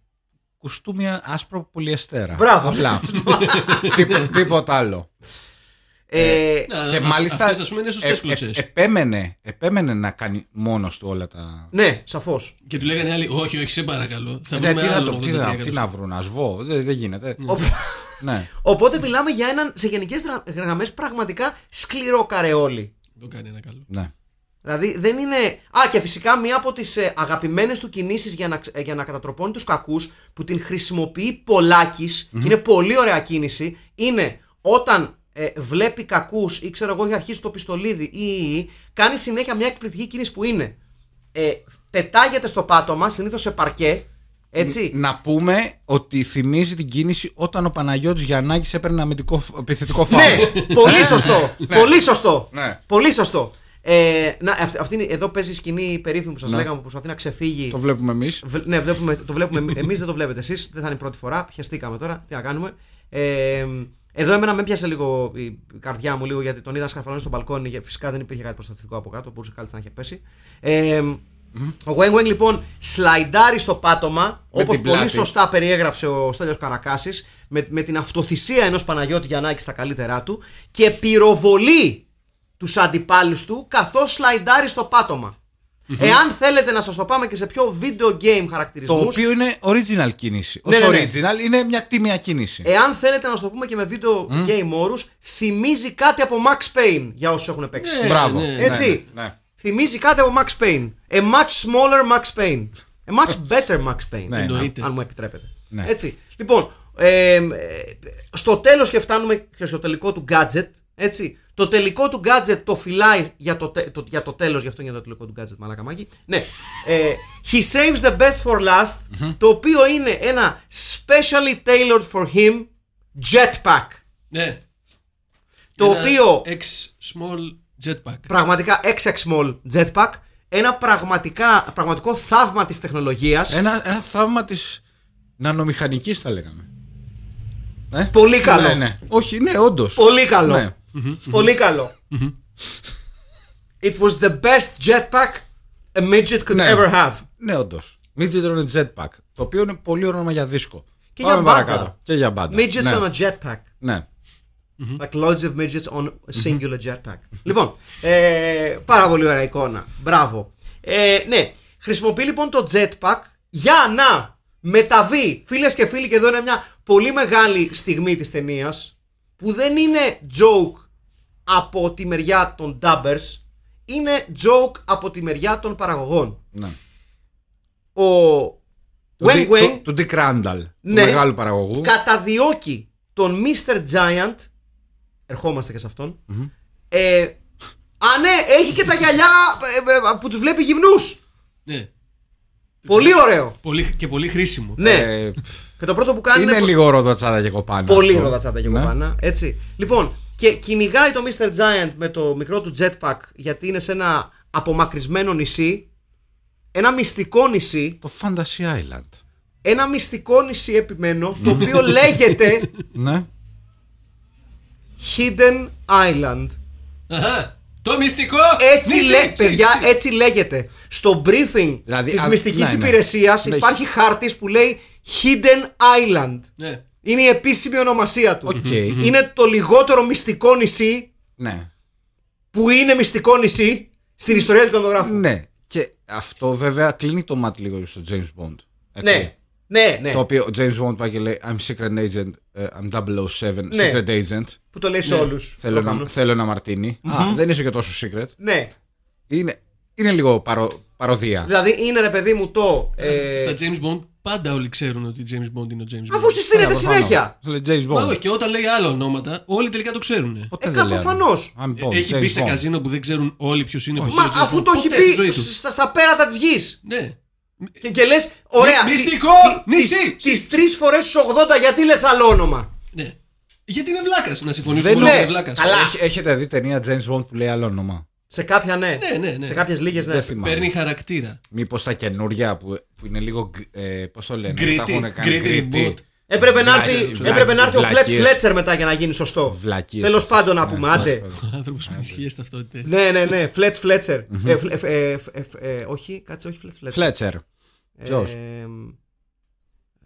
[SPEAKER 5] Κουστούμι άσπρο πολυεστέρα.
[SPEAKER 6] Μπράβο.
[SPEAKER 5] Απλά. Τί- τίποτα άλλο.
[SPEAKER 6] Ε,
[SPEAKER 7] Να,
[SPEAKER 5] και
[SPEAKER 7] ας-
[SPEAKER 5] μάλιστα
[SPEAKER 7] αυτές, ας πούμε, είναι σωστές
[SPEAKER 5] ε-
[SPEAKER 7] κλωτσές.
[SPEAKER 5] ε- επέμενε, επέμενε να κάνει μόνος του όλα τα...
[SPEAKER 6] ναι, σαφώς.
[SPEAKER 7] Και του λέγανε άλλοι, όχι, όχι, σε παρακαλώ. Θα
[SPEAKER 5] Ε,
[SPEAKER 7] βρούμε
[SPEAKER 5] τι, θα
[SPEAKER 7] άλλον
[SPEAKER 5] το, τι,
[SPEAKER 7] 83
[SPEAKER 5] θα, τι
[SPEAKER 7] εκατοστά.
[SPEAKER 5] να βρουν, να σβώ, δεν, δεν γίνεται. ναι.
[SPEAKER 6] Οπότε μιλάμε για έναν σε γενικές γραμμές πραγματικά σκληρό καρεόλι.
[SPEAKER 7] Το κάνει ένα καλό.
[SPEAKER 5] ναι.
[SPEAKER 6] Δηλαδή δεν είναι. Α, και φυσικά μία από τις ε, αγαπημένες του κινήσεις για να, ξ- ε, για να κατατροπώνει τους κακούς που την χρησιμοποιεί πολλάκις, και είναι πολύ ωραία κίνηση είναι όταν ε, βλέπει κακούς ή ξέρω εγώ έχει αρχίσει το πιστολίδι ή, ή, ή, κάνει συνέχεια μια εκπληκτική κίνηση που είναι. Ε, πετάγεται στο πάτωμα, συνήθως σε παρκέ. Έτσι.
[SPEAKER 5] Να πούμε ότι θυμίζει την κίνηση όταν ο Παναγιώτης Γιαννάκης έπαιρνε αμυντικό φ- επιθετικό φάουλ.
[SPEAKER 6] Ναι, πολύ σωστό. πολύ σωστό.
[SPEAKER 5] Ναι.
[SPEAKER 6] Πολύ σωστό. Ε, να, αυτή, αυτή είναι, εδώ παίζει η σκηνή περίφημη που σας λέγαμε που προσπαθεί να ξεφύγει.
[SPEAKER 5] Το βλέπουμε εμείς.
[SPEAKER 6] Β- ναι, βλέπουμε, το βλέπουμε εμείς, δεν το βλέπετε εσείς. Δεν θα είναι η πρώτη φορά. Πιαστήκαμε τώρα. Τι να κάνουμε. Ε, εδώ εμένα με πιάσε λίγο η καρδιά μου λίγο γιατί τον είδα σκαρφαλώνει στο μπαλκόνι. και Φυσικά δεν υπήρχε κάτι προστατευτικό από κάτω. Μπορούσε κάλλιστα να είχε πέσει. Ε, Ο Wang Wang λοιπόν σλαϊντάρει στο πάτωμα,
[SPEAKER 5] Με
[SPEAKER 6] όπως
[SPEAKER 5] την
[SPEAKER 6] πολύ
[SPEAKER 5] πλάτη.
[SPEAKER 6] σωστά περιέγραψε ο Στέλιος Καρακάσης, με, με την αυτοθυσία ενός Παναγιώτη Γιαννάκης στα καλύτερά του και πυροβολεί τους αντιπάλους του καθώς σλαϊντάρει στο πατωμα Εάν θέλετε να σας το πάμε και σε πιο video game
[SPEAKER 5] Το
[SPEAKER 6] χαρακτηρισμούς,
[SPEAKER 5] οποίο είναι original κίνηση.
[SPEAKER 6] Ναι,
[SPEAKER 5] Όχι
[SPEAKER 6] ναι, ναι.
[SPEAKER 5] original, είναι μια τίμια κίνηση.
[SPEAKER 6] εάν θέλετε να σας το πούμε και με video game όρους, θυμίζει κάτι από Max Payne για όσους έχουν παίξει.
[SPEAKER 7] Ναι,
[SPEAKER 5] Μπράβο.
[SPEAKER 7] ναι,
[SPEAKER 6] Έτσι.
[SPEAKER 5] Ναι, ναι.
[SPEAKER 6] Θυμίζει κάτι από Max Payne. A much smaller Max Payne. A much better Max Payne.
[SPEAKER 5] Ναι,
[SPEAKER 7] Εννοείται.
[SPEAKER 6] Αν μου επιτρέπετε.
[SPEAKER 5] Ναι.
[SPEAKER 6] Έτσι. Λοιπόν, ε, ε, στο τέλος και φτάνουμε και στο τελικό του gadget. Έτσι. Το τελικό του gadget το φυλάει για το, τε- το, για το τέλος, γι' αυτό είναι για το τελικό του gadget, μαλάκα μάκη. Ναι. Ε, he saves the best for last, το οποίο είναι ένα specially tailored for him jetpack.
[SPEAKER 7] Ναι.
[SPEAKER 6] Το
[SPEAKER 7] Ένα
[SPEAKER 6] οποίο
[SPEAKER 7] X small jetpack.
[SPEAKER 6] πραγματικά XX small jetpack, ένα πραγματικά, πραγματικό θαύμα της τεχνολογίας.
[SPEAKER 5] Ένα, ένα θαύμα της νανομηχανικής, θα λέγαμε. Ε;
[SPEAKER 6] Πολύ καλό.
[SPEAKER 5] Ναι, ναι. Όχι, ναι, όντως.
[SPEAKER 6] Πολύ καλό.
[SPEAKER 5] Ναι.
[SPEAKER 6] Πολύ καλό. It was the best jetpack a midget could
[SPEAKER 5] Ναι.
[SPEAKER 6] ever have.
[SPEAKER 5] Ναι, όντως. Midget on a jetpack. Το οποίο είναι πολύ όνομα για δίσκο.
[SPEAKER 6] Και
[SPEAKER 5] Πάμε
[SPEAKER 6] για μπάντα.
[SPEAKER 5] παρακάτω. Και για μπάντα.
[SPEAKER 6] Midgets
[SPEAKER 5] ναι.
[SPEAKER 6] on a jetpack.
[SPEAKER 5] Ναι.
[SPEAKER 6] Like loads of midgets on a singular jetpack. λοιπόν, ε, πάρα πολύ ωραία εικόνα. Μπράβο. Ε, ναι, χρησιμοποιεί λοιπόν το jetpack για να μεταβεί, φίλες και φίλοι, και εδώ είναι μια πολύ μεγάλη στιγμή της ταινίας που δεν είναι joke από τη μεριά των dubbers, είναι joke από τη μεριά των παραγωγών.
[SPEAKER 5] ναι.
[SPEAKER 6] Ο
[SPEAKER 5] Του
[SPEAKER 6] Wang
[SPEAKER 5] Dick-
[SPEAKER 6] Wang
[SPEAKER 5] του- Του Dick Randall.
[SPEAKER 6] Ναι.
[SPEAKER 5] Του μεγάλου παραγωγού.
[SPEAKER 6] καταδιώκει τον Mr. Giant. Ερχόμαστε και σε αυτον Ε, α, ναι, έχει και τα γυαλιά ε, ε, που τους βλέπει γυμνούς.
[SPEAKER 7] Ναι.
[SPEAKER 6] Πολύ ωραίο.
[SPEAKER 7] Πολύ, και πολύ χρήσιμο.
[SPEAKER 6] Ναι.
[SPEAKER 5] Ε,
[SPEAKER 6] Και το πρώτο που κάνει
[SPEAKER 5] είναι λίγο ροδοτσάδα και κοπάνα.
[SPEAKER 6] Πολύ
[SPEAKER 5] αυτό.
[SPEAKER 6] ροδατσάτα και
[SPEAKER 5] Ναι.
[SPEAKER 6] κοπάνα. Έτσι. Λοιπόν, και κυνηγάει το Mr. Giant με το μικρό του jetpack γιατί είναι σε ένα απομακρυσμένο νησί. Ένα μυστικό νησί.
[SPEAKER 5] Το Fantasy Island.
[SPEAKER 6] Ένα μυστικό νησί επιμένω. Το οποίο λέγεται
[SPEAKER 5] Ναι.
[SPEAKER 6] Hidden Island.
[SPEAKER 7] Αχα, το μυστικό!
[SPEAKER 6] Έτσι,
[SPEAKER 7] νησί,
[SPEAKER 6] λέ,
[SPEAKER 7] νησί,
[SPEAKER 6] παιδιά,
[SPEAKER 7] νησί.
[SPEAKER 6] έτσι λέγεται. Στο briefing
[SPEAKER 5] Δηλαδή,
[SPEAKER 6] της
[SPEAKER 5] α,
[SPEAKER 6] μυστικής
[SPEAKER 5] ναι, ναι.
[SPEAKER 6] υπηρεσίας
[SPEAKER 5] Ναι,
[SPEAKER 6] υπάρχει χάρτης που λέει Hidden Island.
[SPEAKER 7] Ναι.
[SPEAKER 6] Είναι η επίσημη ονομασία του.
[SPEAKER 5] Οκ.
[SPEAKER 6] Είναι το λιγότερο μυστικό νησί
[SPEAKER 5] Ναι.
[SPEAKER 6] που είναι μυστικό νησί στην ιστορία του κινηματογράφου.
[SPEAKER 5] Ναι. Και αυτό βέβαια κλείνει το μάτι λίγο στο James Bond. Έτσι.
[SPEAKER 6] Ναι. Ναι, ναι.
[SPEAKER 5] Το οποίο ο James Bond πάει και λέει I'm secret agent, ε, I'm 007,
[SPEAKER 6] Ναι.
[SPEAKER 5] secret agent.
[SPEAKER 6] Που το λέει σε
[SPEAKER 7] Ναι.
[SPEAKER 6] όλους.
[SPEAKER 5] Θέλω,
[SPEAKER 6] Το
[SPEAKER 5] ένα,
[SPEAKER 6] κάνουν.
[SPEAKER 5] θέλω ένα μαρτίνι. Α, δεν είσαι και τόσο secret.
[SPEAKER 6] Ναι.
[SPEAKER 5] Είναι, είναι λίγο παρο, παροδία.
[SPEAKER 6] Δηλαδή είναι ρε παιδί μου το. ε,
[SPEAKER 7] Στα James Bond πάντα όλοι ξέρουν ότι James Bond είναι ο James Bond.
[SPEAKER 6] Αφού συστήνεται
[SPEAKER 5] Προφανώς.
[SPEAKER 6] συνέχεια.
[SPEAKER 5] Σου λέει James
[SPEAKER 7] Μα
[SPEAKER 5] Bond.
[SPEAKER 7] όχι, και όταν λέει άλλα ονόματα, όλοι τελικά το ξέρουν.
[SPEAKER 5] Ποτέ
[SPEAKER 6] Ε,
[SPEAKER 5] δεν λέει
[SPEAKER 6] προφανώς.
[SPEAKER 5] άλλο. I'm Bond,
[SPEAKER 7] Έχει
[SPEAKER 5] James
[SPEAKER 7] μπει σε
[SPEAKER 5] Bond.
[SPEAKER 7] καζίνο που δεν ξέρουν όλοι ποιος είναι. ποιος
[SPEAKER 6] Μα
[SPEAKER 7] είναι ο James
[SPEAKER 6] αφού
[SPEAKER 7] Bond.
[SPEAKER 6] το έχει
[SPEAKER 7] Ποτέ στη ζωή
[SPEAKER 6] πει
[SPEAKER 7] του.
[SPEAKER 6] στα, στα πέρατα της γης.
[SPEAKER 7] Ναι.
[SPEAKER 6] Και, και λες, ωραία.
[SPEAKER 7] Μυ- μυστικό νησί.
[SPEAKER 6] Τι τρεις φορές στους 80, γιατί λες άλλο όνομα;
[SPEAKER 7] ναι. Γιατί είναι βλάκας. Να συμφωνήσουμε
[SPEAKER 5] Δεν
[SPEAKER 7] όλοι ότι
[SPEAKER 6] ναι.
[SPEAKER 7] είναι βλάκας.
[SPEAKER 6] Καλά.
[SPEAKER 5] Έχ- έχετε δει ταινία James Bond που λέει άλλο όνομα;
[SPEAKER 6] Σε κάποια ναι.
[SPEAKER 7] Ναι, ναι, ναι.
[SPEAKER 6] Σε κάποιες λίγες ναι.
[SPEAKER 5] Δεν θυμάμαι.
[SPEAKER 7] Παίρνει χαρακτήρα.
[SPEAKER 5] Μήπως τα καινούρια που, που είναι λίγο. γκ- Ε, Πώς το λένε,
[SPEAKER 7] Gritty,
[SPEAKER 5] τα έχουν κάνει
[SPEAKER 7] gritty
[SPEAKER 5] gritty.
[SPEAKER 7] reboot.
[SPEAKER 6] Έπρεπε να
[SPEAKER 5] Βλάκες,
[SPEAKER 6] έρθει,
[SPEAKER 5] βλάκες,
[SPEAKER 6] έπρεπε να έρθει ο Φλέτ
[SPEAKER 5] βλακίες.
[SPEAKER 6] Φλέτσερ μετά για να γίνει σωστό.
[SPEAKER 5] Βλακίες.
[SPEAKER 6] Τέλος πάντων να
[SPEAKER 5] Ναι,
[SPEAKER 6] πούμε,
[SPEAKER 5] τέλος
[SPEAKER 6] άντε.
[SPEAKER 5] πάντων.
[SPEAKER 7] Άνθρωπος με ισχυρέ ταυτότητες.
[SPEAKER 6] Ναι, ναι, ναι, Φλέτ Φλέτσερ. Ε, φλ- ε, ε, ε, ε, Όχι, κάτσε, όχι Φλέτ Φλέτσερ.
[SPEAKER 5] Φλέτσερ. Ποιος;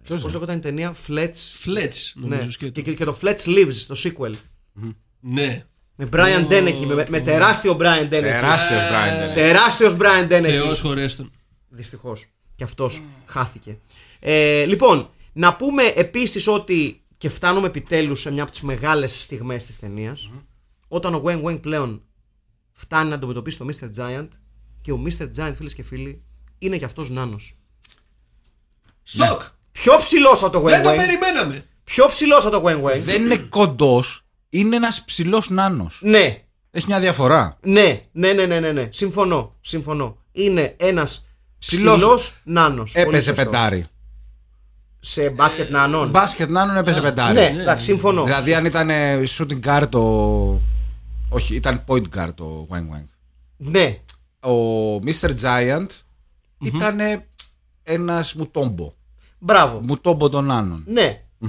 [SPEAKER 6] Πώς
[SPEAKER 5] Ποιος
[SPEAKER 6] λέγονταν η ταινία; Fletch.
[SPEAKER 7] Φλέτ,
[SPEAKER 6] Ναι.
[SPEAKER 7] νομίζω σκέτο.
[SPEAKER 6] Και, και το Fletch Lives, το sequel.
[SPEAKER 7] Ναι.
[SPEAKER 6] Με Brian Dennehy, με, με τεράστιο Brian Dennehy.
[SPEAKER 5] Τεράστιος Μπράιντερ.
[SPEAKER 6] Τεράστιος Brian Dennehy.
[SPEAKER 7] Θεός χωρέστον.
[SPEAKER 6] Δυστυχώς. Και αυτός χάθηκε. Ε, λοιπόν, να πούμε επίσης ότι. και φτάνουμε επιτέλους σε μια από τις μεγάλες στιγμές της ταινίας. Όταν ο Wang Wang πλέον φτάνει να αντιμετωπίσει τον Mr. Giant και ο Mr. Giant, φίλες και φίλοι, είναι και αυτός νάνος.
[SPEAKER 7] Σοκ!
[SPEAKER 6] Πιο ψηλός από το Wang
[SPEAKER 7] Δεν το
[SPEAKER 6] Wang.
[SPEAKER 7] περιμέναμε.
[SPEAKER 6] Πιο ψηλός από το Wang Wang.
[SPEAKER 5] Δεν είναι κοντός, είναι ένας ψηλός νάνος.
[SPEAKER 6] Ναι,
[SPEAKER 5] Έχει μια διαφορά.
[SPEAKER 6] ναι, ναι, ναι, ναι, ναι, ναι. Συμφωνώ. Συμφωνώ. Είναι ένας
[SPEAKER 5] Ψηλός-
[SPEAKER 6] ψηλός νάνος.
[SPEAKER 5] Έπαιζε πεντάρι.
[SPEAKER 6] Σε μπάσκετ νάνων.
[SPEAKER 5] Μπάσκετ νάνων έπαιζε πεντάρι.
[SPEAKER 6] Ναι, εντάξει, συμφωνώ.
[SPEAKER 5] Δηλαδή αν ήταν ε, shooting guard το. Όχι, ήταν point guard το Wang Wang.
[SPEAKER 6] Ναι,
[SPEAKER 5] Ο Mr. Giant ήταν ένας μουτόμπο.
[SPEAKER 6] μπράβο.
[SPEAKER 5] Μουτόμπο των Άνων.
[SPEAKER 6] Ναι. I-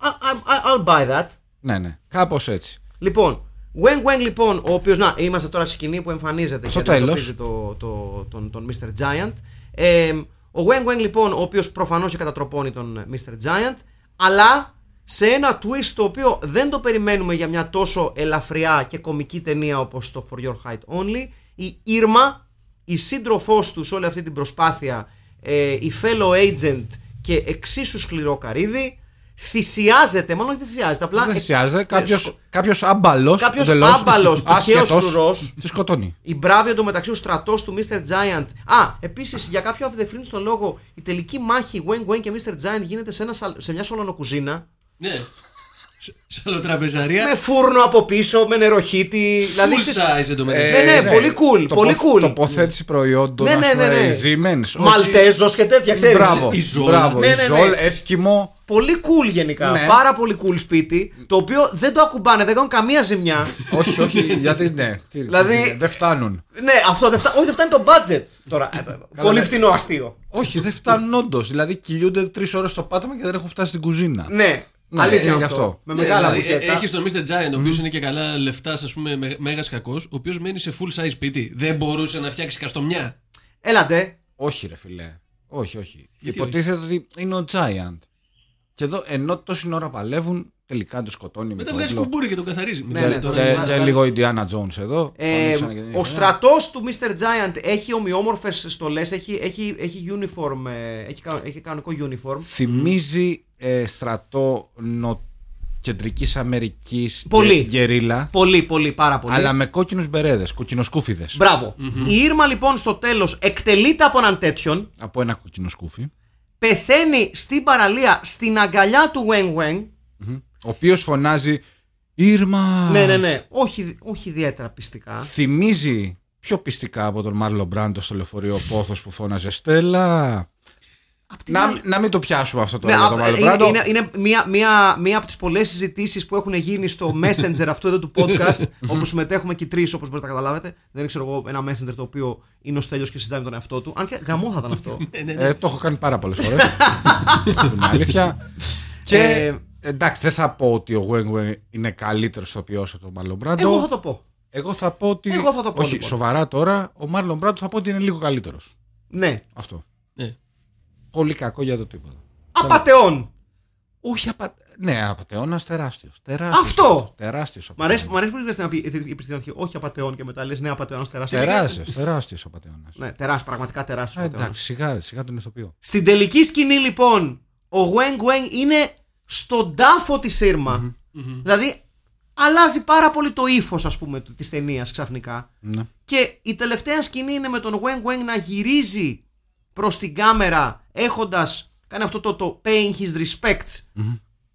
[SPEAKER 6] I- I'll buy that.
[SPEAKER 5] Ναι, ναι. Κάπως έτσι.
[SPEAKER 6] Λοιπόν, Wang Wang λοιπόν, ο οποίος. Να, είμαστε τώρα στη σκηνή που εμφανίζεται
[SPEAKER 5] Στο
[SPEAKER 6] και
[SPEAKER 5] τέλος.
[SPEAKER 6] αντιμετωπίζει το, το, τον, τον Mr. Giant. Ε, ο Wang Wang λοιπόν, ο οποίος προφανώς και κατατροπώνει τον Mr. Giant, αλλά σε ένα twist το οποίο δεν το περιμένουμε για μια τόσο ελαφριά και κομική ταινία όπως το For Your Height Only, η Ήρμα, η σύντροφός του σε όλη αυτή την προσπάθεια, ε, η fellow agent και εξίσου σκληρό καρύδι, θυσιάζεται, μάλλον όχι θυσιάζεται, απλά
[SPEAKER 5] Δεν
[SPEAKER 6] ε,
[SPEAKER 5] θυσιάζεται.
[SPEAKER 6] ε,
[SPEAKER 5] Κάποιο
[SPEAKER 6] σκο-
[SPEAKER 5] κάποιος άμπαλος.
[SPEAKER 6] Κάποιος άμπαλος, τυχαίος φρουρός.
[SPEAKER 5] Τη σκοτώνει.
[SPEAKER 6] η μπράβη εντωμεταξύ ο στρατός του Mr. Giant. Α, επίσης για κάποιο αυδεφρύνιστο λόγο η τελική μάχη Wang Wang και Mr. Giant γίνεται σε, ένα, σαλ- σε μια σολονοκουζίνα.
[SPEAKER 7] Ναι. Σ- Σαλοτραπεζαρία.
[SPEAKER 6] Με φούρνο από πίσω, με νεροχύτη. Δηλαδή,
[SPEAKER 7] Full
[SPEAKER 6] ξέρεις-
[SPEAKER 7] size εντωμεταξύ.
[SPEAKER 6] Ναι, ναι, πολύ cool,
[SPEAKER 5] Τοπο-
[SPEAKER 6] πολύ cool.
[SPEAKER 5] Τοποθέτηση προϊόντων.
[SPEAKER 6] Ναι,
[SPEAKER 5] ας
[SPEAKER 6] ναι, ναι,
[SPEAKER 5] πούμε,
[SPEAKER 6] ναι.
[SPEAKER 5] Siemens, όχι.
[SPEAKER 6] Μαλτέζος και τέτοια, ξέρεις.
[SPEAKER 5] Μπράβο.
[SPEAKER 7] Η Ζόλ.
[SPEAKER 5] Μπράβο.
[SPEAKER 6] Ναι,
[SPEAKER 5] η
[SPEAKER 6] ναι, ναι.
[SPEAKER 5] Ζόλ, Έσκιμο.
[SPEAKER 6] Πολύ cool γενικά.
[SPEAKER 5] Ναι.
[SPEAKER 6] Πάρα πολύ cool σπίτι. Το οποίο δεν το ακουμπάνε, δεν κάνουν καμία ζημιά.
[SPEAKER 5] όχι, όχι, γιατί ναι. τι-
[SPEAKER 6] Δηλαδή-
[SPEAKER 5] τι- Δεν φτάνουν.
[SPEAKER 6] ναι, αυτό δεν φτάνει. Όχι, δεν φτάνει το budget. Τώρα, ε, πολύ
[SPEAKER 5] ναι.
[SPEAKER 6] φτηνό αστείο.
[SPEAKER 5] Όχι, δεν φτάνουν όντως. Δηλαδή κυλιούνται τρεις ώρες στο πάτωμα και δεν έχουν φτάσει στην κουζίνα.
[SPEAKER 6] Ναι,
[SPEAKER 5] Ναι,
[SPEAKER 6] αλήθεια
[SPEAKER 5] ε,
[SPEAKER 6] είναι
[SPEAKER 5] γι'
[SPEAKER 6] αυτό.
[SPEAKER 5] αυτό.
[SPEAKER 6] Με
[SPEAKER 7] Ναι,
[SPEAKER 6] μεγάλα
[SPEAKER 7] δηλαδή,
[SPEAKER 6] μπουκέτα.
[SPEAKER 7] Έχεις τον Mr. Giant, ο οποίος είναι και καλά λεφτάς, ας πούμε, μέγας κακός, ο οποίος μένει σε full size σπίτι. Δεν μπορούσε να φτιάξει καστομιά.
[SPEAKER 6] Έλατε.
[SPEAKER 5] Όχι, ρε φιλέ. Όχι, όχι.
[SPEAKER 7] Γιατί
[SPEAKER 5] Υποτίθεται ότι είναι ο Giant. Και εδώ, ενώ τόση ώρα παλεύουν, τελικά τους σκοτώνει με
[SPEAKER 7] Μετά
[SPEAKER 5] το
[SPEAKER 7] βγάζει
[SPEAKER 5] όπλο.
[SPEAKER 7] κουμπούρι και τον καθαρίζει. Μην
[SPEAKER 6] Ναι,
[SPEAKER 7] ξέρω
[SPEAKER 6] ναι,
[SPEAKER 7] τώρα.
[SPEAKER 5] Και,
[SPEAKER 6] Βγάζει,
[SPEAKER 5] και
[SPEAKER 6] βγάζει.
[SPEAKER 5] λίγο Indiana Jones εδώ.
[SPEAKER 6] Ε,
[SPEAKER 5] Ανοίξανε και
[SPEAKER 6] ο
[SPEAKER 5] τέτοια.
[SPEAKER 6] στρατός του Mr. Giant έχει ομοιόμορφες στολές, έχει, έχει, έχει uniform, ε, έχει, κα- έχει κανονικό uniform.
[SPEAKER 5] Θυμίζει ε, στρατό νο... κεντρικής Αμερικής
[SPEAKER 6] Πολύ.
[SPEAKER 5] και γκερίλα,
[SPEAKER 6] Πολύ, πολύ, πάρα πολύ.
[SPEAKER 5] αλλά με κόκκινους μπερέδες, κοκκινοσκούφιδες.
[SPEAKER 6] Μπράβο. Η Ήρμα λοιπόν στο τέλος εκτελείται από έναν τέτοιον,
[SPEAKER 5] Από ένα κοκκινοσκούφι.
[SPEAKER 6] Πεθαίνει στην παραλία στην αγκαλιά του Wang Wang.
[SPEAKER 5] Ο οποίος φωνάζει Ήρμα.
[SPEAKER 6] Ναι, ναι, ναι. Όχι, όχι ιδιαίτερα πιστικά.
[SPEAKER 5] Θυμίζει πιο πιστικά από τον Μάρλο Μπράντο στο λεωφορείο Πόθος που φώναζε Στέλλα. Να, να μην το πιάσουμε αυτό τώρα
[SPEAKER 6] Ναι,
[SPEAKER 5] για
[SPEAKER 6] α,
[SPEAKER 5] τον Μάρλο
[SPEAKER 6] είναι,
[SPEAKER 5] Μπράντο.
[SPEAKER 6] είναι, είναι μία, μία, μία από τις πολλές συζητήσεις που έχουν γίνει στο Messenger αυτού εδώ του podcast, όπου συμμετέχουμε και τρεις, όπως μπορείτε να καταλάβετε. Δεν ξέρω εγώ ένα Messenger το οποίο είναι ο Στέλιος και συζητάει με τον εαυτό του. Αν και γαμό θα ήταν αυτό.
[SPEAKER 5] Ε, το έχω κάνει πάρα πολλές φορές. είναι αλήθεια. Και
[SPEAKER 6] Ε,
[SPEAKER 5] εντάξει, δεν θα πω ότι ο Wang Wang είναι καλύτερος ηθοποιό από τον Μάρλον Μπράντο.
[SPEAKER 6] Εγώ θα το πω.
[SPEAKER 5] Εγώ θα πω ότι.
[SPEAKER 6] Εγώ θα το πω,
[SPEAKER 5] Όχι,
[SPEAKER 6] λοιπόν.
[SPEAKER 5] σοβαρά τώρα, ο Μάρλον Μπράντο θα πω ότι είναι λίγο καλύτερος.
[SPEAKER 6] Ναι.
[SPEAKER 5] Αυτό.
[SPEAKER 7] Ναι.
[SPEAKER 5] Πολύ κακό για το τίποτα.
[SPEAKER 6] Απατεών.
[SPEAKER 5] Όχι απα... Ναι, απαταιώνα τεράστιος. Τεράστιος,
[SPEAKER 6] Αυτό!
[SPEAKER 5] Τεράστιος.
[SPEAKER 6] Μ' αρέσει, μ' αρέσει που είπες να πει είπες στην αρχή, όχι απατεών και μετά λες ναι απατεών τεράστιος.
[SPEAKER 5] Τεράστιος, τεράστιος απαταιώνα.
[SPEAKER 6] Ναι, τεράστιος, πραγματικά τεράστιος.
[SPEAKER 5] Ε,
[SPEAKER 6] απατεώνας.
[SPEAKER 5] εντάξει, σιγά, σιγά τον ηθοποιώ.
[SPEAKER 6] Στην τελική σκηνή λοιπόν, ο Γουέν Γουέν είναι στον τάφο της Σύρμα. Δηλαδή, αλλάζει πάρα πολύ το ύφος, ας πούμε, της ταινίας ξαφνικά.
[SPEAKER 5] Ναι.
[SPEAKER 6] Και η τελευταία σκηνή είναι με τον Γουέν Γουέν να γυρίζει προς την κάμερα έχοντας κάνει αυτό το, το paying his respects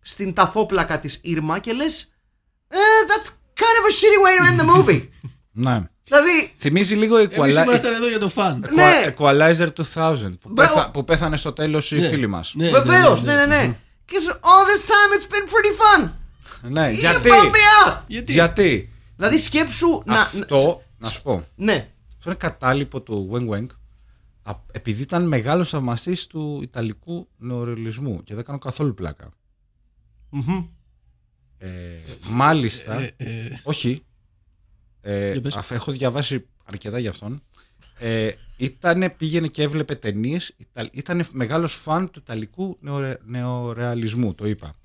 [SPEAKER 6] στην ταφόπλακα της Ήρμα και λες ε, that's kind of a shitty way to end the movie.
[SPEAKER 5] ναι.
[SPEAKER 6] δηλαδή,
[SPEAKER 5] Θυμίζει λίγο
[SPEAKER 7] Εμείς
[SPEAKER 5] Equali-
[SPEAKER 7] ήμασταν εδώ για το φαν.
[SPEAKER 6] ναι.
[SPEAKER 5] Equalizer 2000 που,
[SPEAKER 6] Μπράβο.
[SPEAKER 5] πέθα- που πέθανε στο τέλος η
[SPEAKER 7] Ναι.
[SPEAKER 5] φίλη μας.
[SPEAKER 7] Ναι,
[SPEAKER 6] βεβαίως,
[SPEAKER 7] ναι,
[SPEAKER 6] ναι,
[SPEAKER 7] ναι,
[SPEAKER 6] ναι, ναι. Και σου, all this time it's been pretty fun.
[SPEAKER 5] Ναι,
[SPEAKER 6] You
[SPEAKER 5] γιατί;
[SPEAKER 6] bummed me out.
[SPEAKER 7] Γιατί;
[SPEAKER 5] Γιατί;
[SPEAKER 6] Δηλαδή σκέψου να...
[SPEAKER 5] αυτό, να σου πω,
[SPEAKER 6] Ναι.
[SPEAKER 5] αυτό είναι κατάλοιπο του Weng Weng α- επειδή ήταν μεγάλος θαυμαστής του Ιταλικού νεορεαλισμού και δεν κάνω καθόλου πλάκα.
[SPEAKER 6] Μμμ.
[SPEAKER 5] Ε, μάλιστα,
[SPEAKER 7] Ε, ε,
[SPEAKER 5] όχι, ε,
[SPEAKER 7] Για πες.
[SPEAKER 5] αφ- έχω διαβάσει αρκετά για αυτόν, ε, ήτανε, πήγαινε και έβλεπε ταινίες, ήταν μεγάλος φαν του Ιταλικού νεορε, νεορεαλισμού, το είπα.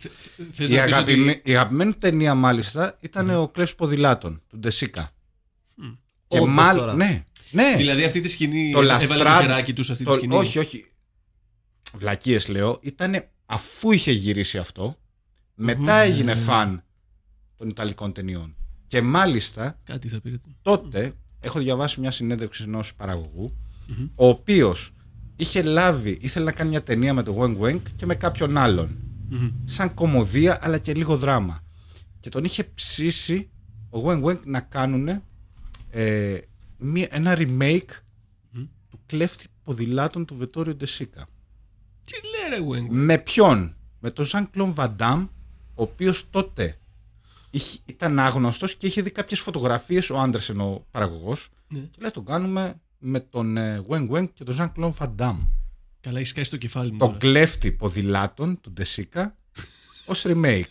[SPEAKER 7] θες
[SPEAKER 5] Η,
[SPEAKER 7] να πεις
[SPEAKER 5] αγαπημέ-
[SPEAKER 7] ότι-
[SPEAKER 5] η αγαπημένη του ταινία μάλιστα ήταν ο Κλέφς Ποδηλάτων του Ντεσίκα. Και
[SPEAKER 6] Όντως
[SPEAKER 5] μάλ-
[SPEAKER 6] τώρα.
[SPEAKER 5] Ναι, ναι.
[SPEAKER 7] Δηλαδή αυτή τη σκηνή
[SPEAKER 5] Το
[SPEAKER 7] έβαλε το
[SPEAKER 5] λαστρά-
[SPEAKER 7] χεράκι του σε αυτή τη
[SPEAKER 5] Το-
[SPEAKER 7] σκηνή.
[SPEAKER 5] όχι, όχι. Βλακίες λέω. Ήταν αφού είχε γυρίσει αυτό, μετά έγινε φαν των Ιταλικών ταινιών. Και μάλιστα
[SPEAKER 7] Κάτι θα πήρε.
[SPEAKER 5] τότε έχω διαβάσει μια συνέντευξη ενός παραγωγού, ο οποίος είχε λάβει, ήθελε να κάνει μια ταινία με τον Wang Wang και με κάποιον άλλον. Σαν κομμωδία αλλά και λίγο δράμα. Και τον είχε ψήσει ο Wang Wang να κάνουν ε, μια, ένα remake του κλέφτη ποδηλάτων του Βετόριο Ντεσίκα.
[SPEAKER 7] Τι λέει ρε Wang.
[SPEAKER 5] Με ποιον; Με τον Ζαν Κλον Βαντάμ, ο οποίος τότε είχε- ήταν άγνωστος και είχε δει κάποιες φωτογραφίες, ο Άντερσεν ο παραγωγός,
[SPEAKER 7] Ναι.
[SPEAKER 5] και λέει τον κάνουμε με τον ε, Weng Weng και τον Ζαν Κλον Βαντάμ.
[SPEAKER 7] Καλά, έχεις σκάσει το κεφάλι μου.
[SPEAKER 5] Το
[SPEAKER 7] τώρα.
[SPEAKER 5] κλέφτη ποδηλάτων του Ντεσίκα ως remake.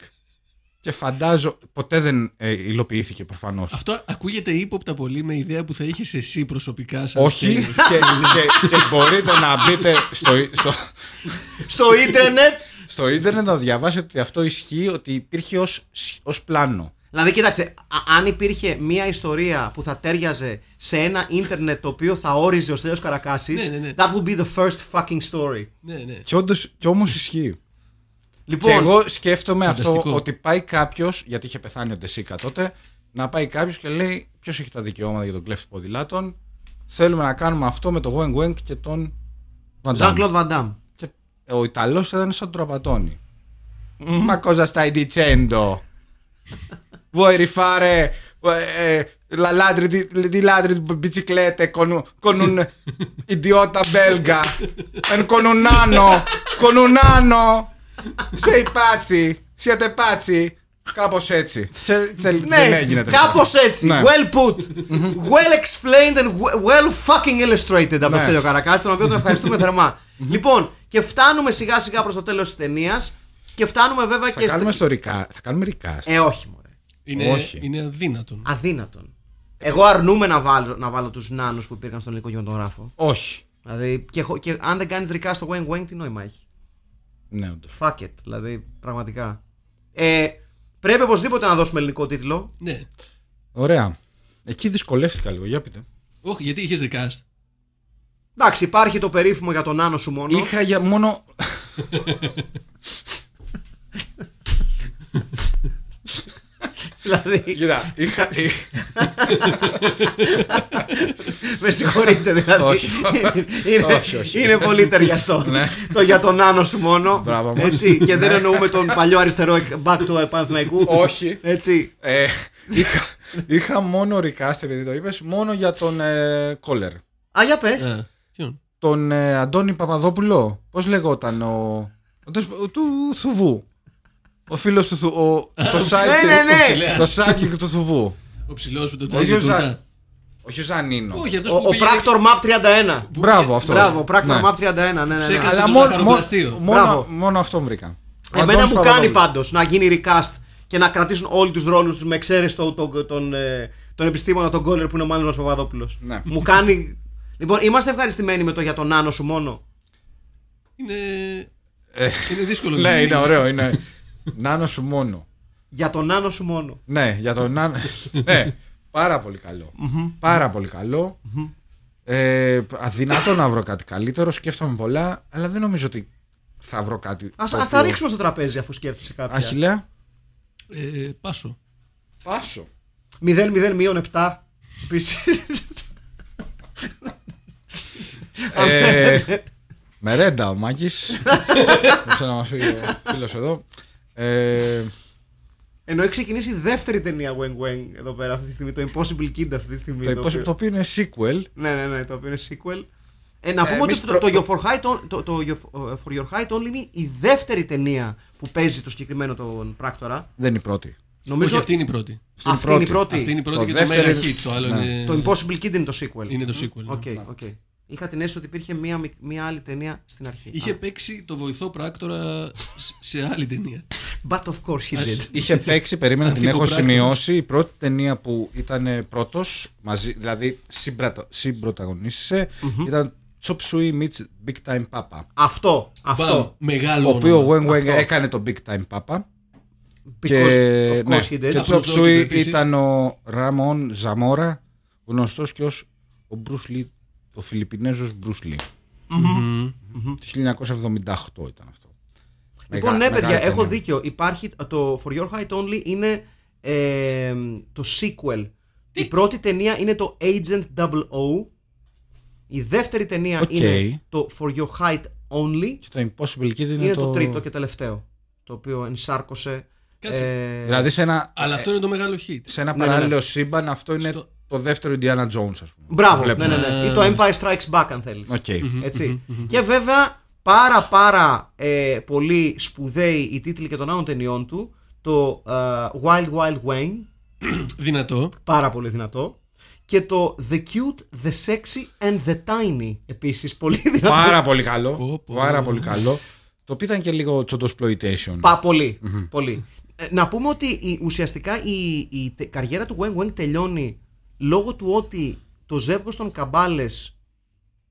[SPEAKER 5] Και φαντάζω. Ποτέ δεν ε, υλοποιήθηκε προφανώς.
[SPEAKER 7] Αυτό ακούγεται ύποπτα πολύ με ιδέα που θα είχες εσύ προσωπικά. Σαν
[SPEAKER 5] Όχι.
[SPEAKER 7] σκέλος.
[SPEAKER 5] και, και, και μπορείτε να μπείτε στο, στο,
[SPEAKER 6] Στο ίντερνετ.
[SPEAKER 5] στο ίντερνετ να διαβάσετε ότι αυτό ισχύει, ότι υπήρχε ως, ως πλάνο.
[SPEAKER 6] Δηλαδή, κοίταξε, α- αν υπήρχε μια ιστορία που θα τέριαζε σε ένα ίντερνετ το οποίο θα όριζε ο Στέλιος Καρακάσης,
[SPEAKER 7] Ναι, ναι, ναι.
[SPEAKER 6] that would be the first fucking story.
[SPEAKER 7] Ναι, ναι.
[SPEAKER 5] Και, όντως, και όμως ισχύει.
[SPEAKER 6] Λοιπόν,
[SPEAKER 5] Και εγώ σκέφτομαι αυτό
[SPEAKER 7] Φανταστικό.
[SPEAKER 5] ότι πάει κάποιος, γιατί είχε πεθάνει ο Ντεσίκα τότε, να πάει κάποιος και λέει: Ποιος έχει τα δικαιώματα για τον κλέφτη ποδηλάτων; Θέλουμε να κάνουμε αυτό με τον Wang Wang και τον Van Damme».
[SPEAKER 6] Jean-Claude Van Damme.
[SPEAKER 5] Και ο Ιταλός ήταν σαν τον τραπατώνει. Μα cosa stai dicendo? Vuoi rifare eh, la ladri di, di ladri di biciclette con, un- con un idiota belga; E con un nano con un nano; Sei pazzi siete pazzi κάπως έτσι Σε- θε- δεν
[SPEAKER 6] Ναι,
[SPEAKER 5] έγινε τελικά.
[SPEAKER 6] κάπως έτσι.
[SPEAKER 5] Ναι.
[SPEAKER 6] Well put. well explained and well fucking illustrated από το
[SPEAKER 5] Ναι.
[SPEAKER 6] Στέλιο Καρακάση, τον οποίο τον ευχαριστούμε θερμά. λοιπόν, και φτάνουμε σιγά σιγά προς το τέλος της ταινίας και φτάνουμε βέβαια
[SPEAKER 5] θα
[SPEAKER 6] και
[SPEAKER 5] κάνουμε
[SPEAKER 6] στο.
[SPEAKER 5] στο recast θα κάνουμε recast
[SPEAKER 6] Ε, όχι, μωρέ.
[SPEAKER 7] Είναι,
[SPEAKER 5] Όχι.
[SPEAKER 7] είναι αδύνατον.
[SPEAKER 6] Αδύνατον. Εγώ αρνούμαι να βάλω, να βάλω τους νάνους που υπήρχαν στον ελληνικό κινηματογράφο.
[SPEAKER 5] όχι
[SPEAKER 6] Δηλαδή, και, χω- και αν δεν κάνεις ρικά στο Wang Wang, τι νόημα έχει;
[SPEAKER 5] Ναι όντως.
[SPEAKER 6] Fuck it, δηλαδή, πραγματικά. Ε, πρέπει οπωσδήποτε να δώσουμε ελληνικό τίτλο.
[SPEAKER 7] Ναι.
[SPEAKER 5] ωραία εκεί δυσκολεύτηκα λίγο για πείτε
[SPEAKER 7] Όχι, γιατί είχες recast.
[SPEAKER 6] Εντάξει, υπάρχει το περίφημο για τον Νάνο σου μόνο.
[SPEAKER 5] Είχα για μόνο.
[SPEAKER 6] δηλαδή,
[SPEAKER 5] Κοίτα, είχα.
[SPEAKER 6] με συγχωρείτε δηλαδή.
[SPEAKER 5] Όχι.
[SPEAKER 6] είναι,
[SPEAKER 5] Όχι, όχι.
[SPEAKER 6] είναι πολύ ταιριαστό.
[SPEAKER 5] Ναι.
[SPEAKER 6] το για τον Νάνο σου μόνο.
[SPEAKER 5] Μπράβο μας.
[SPEAKER 6] Έτσι, και δεν εννοούμε τον παλιό αριστερό back του Παναθηναϊκού.
[SPEAKER 5] Όχι.
[SPEAKER 6] Έτσι.
[SPEAKER 5] Ε, είχα, είχα μόνο recast, επειδή το είπες, μόνο για τον ε, Κόλερ.
[SPEAKER 6] Α, για πες.
[SPEAKER 7] Α, ποιον;
[SPEAKER 5] Τον ε, Αντώνη Παπαδόπουλο. Πώς λεγόταν ο. ο τες- ο του Θουβού. Ο φίλος του Θουβού. Το sidekick-
[SPEAKER 6] ναι, ναι.
[SPEAKER 7] ψηλέας.
[SPEAKER 5] Το sidekick του Θουβού.
[SPEAKER 7] Ο ψηλός που το
[SPEAKER 5] Όχι
[SPEAKER 7] τάζει
[SPEAKER 5] ο, Ζα...
[SPEAKER 7] τούτα.
[SPEAKER 5] Όχι ο Ζανίνο.
[SPEAKER 7] Όχι, αυτός
[SPEAKER 6] Ο,
[SPEAKER 7] που
[SPEAKER 6] ο
[SPEAKER 7] πήγαινε-
[SPEAKER 6] Πράκτορ Map 31.
[SPEAKER 5] Μπράβο αυτό.
[SPEAKER 6] Μπράβο, ο Πράκτορ
[SPEAKER 5] Ναι.
[SPEAKER 6] Map 31. Ναι, ναι, ναι.
[SPEAKER 7] Ψέκασε.
[SPEAKER 5] Αλλά
[SPEAKER 7] το
[SPEAKER 5] μόνο,
[SPEAKER 7] ζαχαροπλαστείο.
[SPEAKER 5] μόνο, μόνο,
[SPEAKER 6] Μπράβο.
[SPEAKER 5] μόνο αυτό βρήκα. Ο
[SPEAKER 6] Εμένα
[SPEAKER 5] Αντώνης
[SPEAKER 6] μου κάνει
[SPEAKER 5] Παπαδόπουλος.
[SPEAKER 6] πάντως να γίνει recast και να κρατήσουν όλοι τους ρόλους τους με εξαίρεση τον, τον, τον, ε, τον επιστήμονα, τον Κόλλερ που είναι ο Μάνος μας Παπαδόπουλος.
[SPEAKER 5] Ναι.
[SPEAKER 6] Μου κάνει. Λοιπόν, είμαστε ευχαριστημένοι με το για τον Νάνο σου μόνο;
[SPEAKER 7] Είναι,
[SPEAKER 5] Ε,
[SPEAKER 7] είναι δύσκολο.
[SPEAKER 5] Ναι,
[SPEAKER 7] να
[SPEAKER 5] είναι
[SPEAKER 7] μην
[SPEAKER 5] ωραίο. Είναι. Νάνο σου μόνο.
[SPEAKER 6] Για τον Νάνο σου μόνο.
[SPEAKER 5] Ναι, για τον Νάνο. ναι, πάρα πολύ καλό. Πάρα πολύ καλό. Ε, αδυνατό να βρω κάτι καλύτερο. Σκέφτομαι πολλά, αλλά δεν νομίζω ότι θα βρω κάτι.
[SPEAKER 6] Ας,
[SPEAKER 5] το
[SPEAKER 6] ας τα
[SPEAKER 5] οποίο-
[SPEAKER 6] ρίξουμε στο τραπέζι αφού σκέφτεσαι κάποια.
[SPEAKER 5] Αχιλέα.
[SPEAKER 7] Ε, πάσο.
[SPEAKER 5] Πάσο.
[SPEAKER 6] 0-0 μείον 7. Επίσης.
[SPEAKER 5] ε, Μερέντα ο Μάκης. Όσο να μας πει ο φίλος εδώ. Ε,
[SPEAKER 6] Ενώ έχει ξεκινήσει η δεύτερη ταινία Wang Wang εδώ πέρα αυτή τη στιγμή. Το Impossible Kid αυτή τη στιγμή.
[SPEAKER 5] το,
[SPEAKER 6] το
[SPEAKER 5] υπόσχε-
[SPEAKER 6] οποίο-
[SPEAKER 5] το οποίο είναι sequel.
[SPEAKER 6] Ναι, ναι, ναι, το οποίο είναι sequel. Ε, να πούμε
[SPEAKER 5] εμείς
[SPEAKER 6] ότι το,
[SPEAKER 5] προ-
[SPEAKER 6] το, Your for, Height On- το, το Your- For Your Height Only είναι η δεύτερη ταινία που παίζει το συγκεκριμένο τον πράκτορα.
[SPEAKER 5] Δεν είναι η πρώτη.
[SPEAKER 6] Νομίζω
[SPEAKER 7] Όχι, αυτή είναι η πρώτη.
[SPEAKER 6] αυτή είναι η πρώτη.
[SPEAKER 7] Αυτή είναι η πρώτη
[SPEAKER 5] Το
[SPEAKER 7] και το
[SPEAKER 5] δεύτερο
[SPEAKER 7] Mega
[SPEAKER 5] είναι-
[SPEAKER 7] Hit. Το άλλο
[SPEAKER 5] Ναι.
[SPEAKER 7] είναι.
[SPEAKER 6] Το Impossible Kid είναι το sequel.
[SPEAKER 7] Είναι το sequel.
[SPEAKER 6] Οκ,
[SPEAKER 7] ναι.
[SPEAKER 6] οκ. Είχα την αίσθηση ότι υπήρχε μία, μικ- μία άλλη ταινία στην αρχή.
[SPEAKER 7] Είχε
[SPEAKER 6] Α,
[SPEAKER 7] παίξει το βοηθό πράκτορα σ- σε άλλη ταινία.
[SPEAKER 6] But of course he did.
[SPEAKER 5] Είχε παίξει, περίμενα την έχω
[SPEAKER 7] Ανθυποπράκτορας.
[SPEAKER 5] σημειώσει. Η πρώτη ταινία που ήταν πρώτος, δηλαδή συμπρατα- συμπροταγωνίστησε, ήταν Chop Suey meets Big Time Papa.
[SPEAKER 6] Αυτό,
[SPEAKER 7] Μπαμ,
[SPEAKER 6] αυτό.
[SPEAKER 7] Μεγάλο
[SPEAKER 5] Ο οποίο ο
[SPEAKER 7] όνομα.
[SPEAKER 5] Weng Weng
[SPEAKER 6] Αυτό.
[SPEAKER 5] έκανε το Big Time Papa.
[SPEAKER 6] Because
[SPEAKER 5] και
[SPEAKER 6] of
[SPEAKER 5] ναι,
[SPEAKER 6] course he did.
[SPEAKER 5] και
[SPEAKER 7] Αυτός
[SPEAKER 5] Chop
[SPEAKER 7] δόκιμο
[SPEAKER 5] Suey
[SPEAKER 7] επίσης.
[SPEAKER 5] ήταν ο Ραμόν Ζαμόρα, γνωστός και ως ο Bruce Lee, ο Φιλιππινέζος Bruce Lee. Το 1978 ήταν αυτό.
[SPEAKER 6] Λοιπόν,
[SPEAKER 5] Μεγα-
[SPEAKER 6] ναι, παιδιά,
[SPEAKER 5] μεγάλη
[SPEAKER 6] έχω
[SPEAKER 5] ταινία.
[SPEAKER 6] δίκιο. Υπάρχει το For Your Height Only είναι ε, το sequel. Η πρώτη ταινία είναι το Agent 00. Η δεύτερη ταινία
[SPEAKER 5] Οκ.
[SPEAKER 6] είναι το For Your Height Only.
[SPEAKER 5] Και το Impossible Kid είναι,
[SPEAKER 6] Είναι το... τρίτο και τελευταίο. Το οποίο ενσάρκωσε.
[SPEAKER 7] Κάτσε.
[SPEAKER 6] ε,
[SPEAKER 5] Δηλαδή σε ένα,
[SPEAKER 7] Αλλά αυτό είναι το μεγάλο hit.
[SPEAKER 5] σε ένα
[SPEAKER 6] Ναι, ναι,
[SPEAKER 5] παράλληλο
[SPEAKER 6] ναι.
[SPEAKER 5] σύμπαν αυτό είναι
[SPEAKER 7] Στο-
[SPEAKER 5] το δεύτερο Indiana Jones, ας πούμε.
[SPEAKER 6] Μπράβο, ναι,
[SPEAKER 5] Βλέπουμε.
[SPEAKER 6] ναι, ναι. Ή το Empire Strikes Back, αν θέλεις.
[SPEAKER 5] Οκ.
[SPEAKER 6] Έτσι. και βέβαια πάρα πάρα ε, πολύ σπουδαίοι οι τίτλοι και των άλλων ταινιών του. Το ε, Wild Wild Weng,
[SPEAKER 7] Δυνατό.
[SPEAKER 6] πάρα πολύ δυνατό. Και το The Cute, The Sexy and The Tiny, επίσης πολύ δυνατό.
[SPEAKER 5] Πάρα πολύ καλό.
[SPEAKER 7] Πω, πω.
[SPEAKER 5] Πάρα πολύ καλό. Το οποίο ήταν και λίγο τσοντοσπλοϊτation.
[SPEAKER 6] Πα, πολύ, πολύ. Ε, να πούμε ότι η, ουσιαστικά η, η τε- καριέρα του Wang Wang τελειώνει λόγω του ότι το ζεύγος των Καμπάλες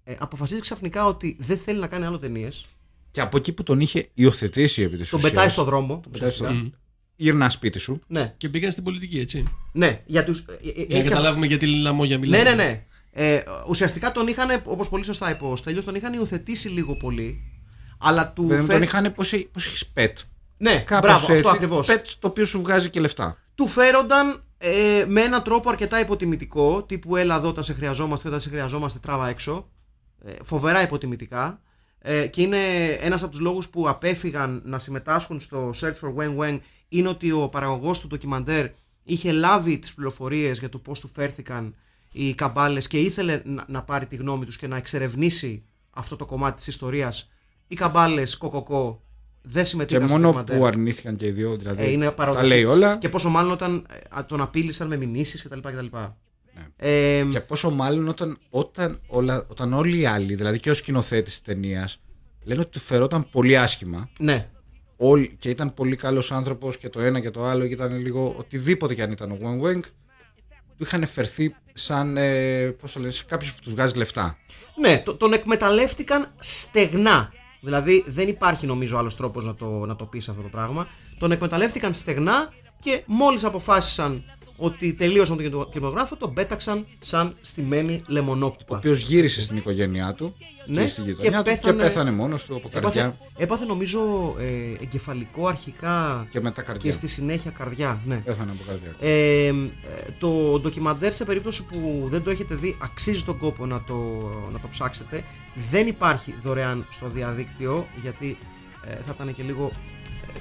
[SPEAKER 6] ε, αποφασίζει ξαφνικά ότι δεν θέλει να κάνει άλλο ταινίες.
[SPEAKER 5] Και από εκεί που τον είχε υιοθετήσει επί της
[SPEAKER 6] Τον
[SPEAKER 5] ουσίας,
[SPEAKER 6] πετάει στο δρόμο.
[SPEAKER 5] τον πετάει στο
[SPEAKER 6] ουσιαστικά.
[SPEAKER 5] Γύρνα σπίτι σου.
[SPEAKER 6] Ναι,
[SPEAKER 7] Και πήγαν στην πολιτική, έτσι.
[SPEAKER 6] ναι. Για τους, ε, ε,
[SPEAKER 7] Για
[SPEAKER 6] έχει
[SPEAKER 7] να καταλάβουμε γιατί λαμόγια
[SPEAKER 6] Ναι,
[SPEAKER 7] μιλάμε.
[SPEAKER 6] ναι, ναι. Ε, ουσιαστικά τον είχαν, όπως πολύ σωστά είπε ο Στέλιος, τον είχαν υιοθετήσει λίγο πολύ. Αλλά του
[SPEAKER 5] Δεν
[SPEAKER 6] φε-
[SPEAKER 5] τον είχαν πώς έχεις πετ.
[SPEAKER 6] Ναι,
[SPEAKER 5] Κάπως
[SPEAKER 6] μπράβο,
[SPEAKER 5] έτσι.
[SPEAKER 6] αυτό ακριβώς.
[SPEAKER 5] Πετ το οποίο σου βγάζει και λεφτά.
[SPEAKER 6] Του φέρονταν ε, με έναν τρόπο αρκετά υποτιμητικό. Τύπου έλα εδώ όταν σε χρειαζόμαστε, όταν σε χρειαζόμαστε, τράβα έξω. Ε, φοβερά υποτιμητικά. Ε, και είναι ένας από τους λόγους που απέφυγαν να συμμετάσχουν στο Search for Wen Wen είναι ότι ο παραγωγός του ντοκιμαντέρ είχε λάβει τις πληροφορίες για το πώς του φέρθηκαν οι καμπάλες και ήθελε να, να πάρει τη γνώμη τους και να εξερευνήσει αυτό το κομμάτι της ιστορίας. Οι καμπάλες κοκοκό δεν
[SPEAKER 5] Και
[SPEAKER 6] συμμετείχαν στο
[SPEAKER 5] μόνο
[SPEAKER 6] ντοκιμαντέρ.
[SPEAKER 5] που αρνήθηκαν και οι δύο. Δηλαδή,
[SPEAKER 6] Ε, είναι
[SPEAKER 5] τα
[SPEAKER 6] παροδοχή
[SPEAKER 5] λέει
[SPEAKER 6] της.
[SPEAKER 5] όλα.
[SPEAKER 6] Και πόσο μάλλον όταν ε, α, τον απείλησαν με μηνύσεις κτλ. κτλ.
[SPEAKER 5] Ναι.
[SPEAKER 6] Ε,
[SPEAKER 5] Και πόσο μάλλον όταν, όταν, όλα, όταν όλοι οι άλλοι, δηλαδή και ο σκηνοθέτης της ταινίας, λένε ότι του φερόταν πολύ άσχημα.
[SPEAKER 6] ναι,
[SPEAKER 5] Όλοι, και ήταν πολύ καλός άνθρωπος και το ένα και το άλλο, και ήταν λίγο οτιδήποτε κι αν ήταν ο Wang Wang, του είχαν φερθεί σαν. Ε, πώς το λένε, σε κάποιο που τους βγάζει λεφτά.
[SPEAKER 6] ναι το- τον εκμεταλλεύτηκαν στεγνά. Δηλαδή δεν υπάρχει νομίζω άλλος τρόπος να το, να το πεις αυτό το πράγμα. Τον εκμεταλλεύτηκαν στεγνά και μόλις αποφάσισαν ότι τελείωσαν τον κινηματο- κινηματογράφο, τον πέταξαν σαν στημένη
[SPEAKER 5] Ο
[SPEAKER 6] λεμονόκουπα.
[SPEAKER 5] οποίος γύρισε στην οικογένειά του
[SPEAKER 6] Ναι,
[SPEAKER 5] και στη
[SPEAKER 6] και
[SPEAKER 5] γειτονιά του
[SPEAKER 6] πέθανε-
[SPEAKER 5] και πέθανε μόνος του από καρδιά
[SPEAKER 6] Έπαθε, έπαθε νομίζω ε, εγκεφαλικό αρχικά
[SPEAKER 5] και μετά καρδιά.
[SPEAKER 6] και στη συνέχεια καρδιά. Ναι.
[SPEAKER 5] Πέθανε από καρδιά.
[SPEAKER 6] Ε, ε, το ντοκιμαντέρ σε περίπτωση που δεν το έχετε δει αξίζει τον κόπο να το, να το ψάξετε δεν υπάρχει δωρεάν στο διαδίκτυο γιατί ε, θα ήταν και λίγο ε,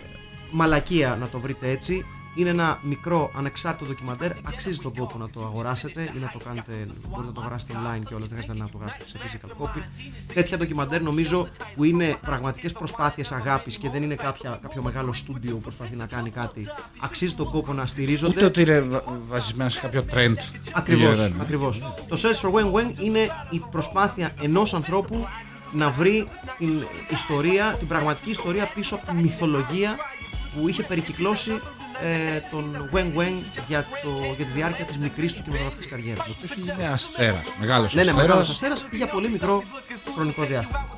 [SPEAKER 6] μαλακία να το βρείτε έτσι είναι ένα μικρό ανεξάρτητο ντοκιμαντέρ αξίζει τον κόπο να το αγοράσετε ή να το κάνετε μπορείτε να το αγοράσετε online και όλα δεν χρειάζεται να το αγοράσετε σε physical copy τέτοια ντοκιμαντέρ νομίζω που είναι πραγματικές προσπάθειες αγάπης και δεν είναι κάποια, κάποιο μεγάλο στούντιο που προσπαθεί να κάνει κάτι αξίζει τον κόπο να στηρίζονται
[SPEAKER 5] Ούτε ότι είναι βα- βασισμένα σε κάποιο trend.
[SPEAKER 6] Ακριβώς,
[SPEAKER 5] που γίνεται.
[SPEAKER 6] ακριβώς. Το Search for Wen Wen είναι η προσπάθεια ενός ανθρώπου να βρει την ιστορία, την πραγματική ιστορία πίσω από τη μυθολογία που είχε περικυκλώσει ε, τον Wen Wen για, το, για τη διάρκεια της μικρής του κινηματογραφικής καριέρας.
[SPEAKER 5] Ο οποίος είναι αστέρας. Μεγάλος
[SPEAKER 6] Ναι, ναι, μεγάλος αστέρας για πολύ μικρό χρονικό διάστημα.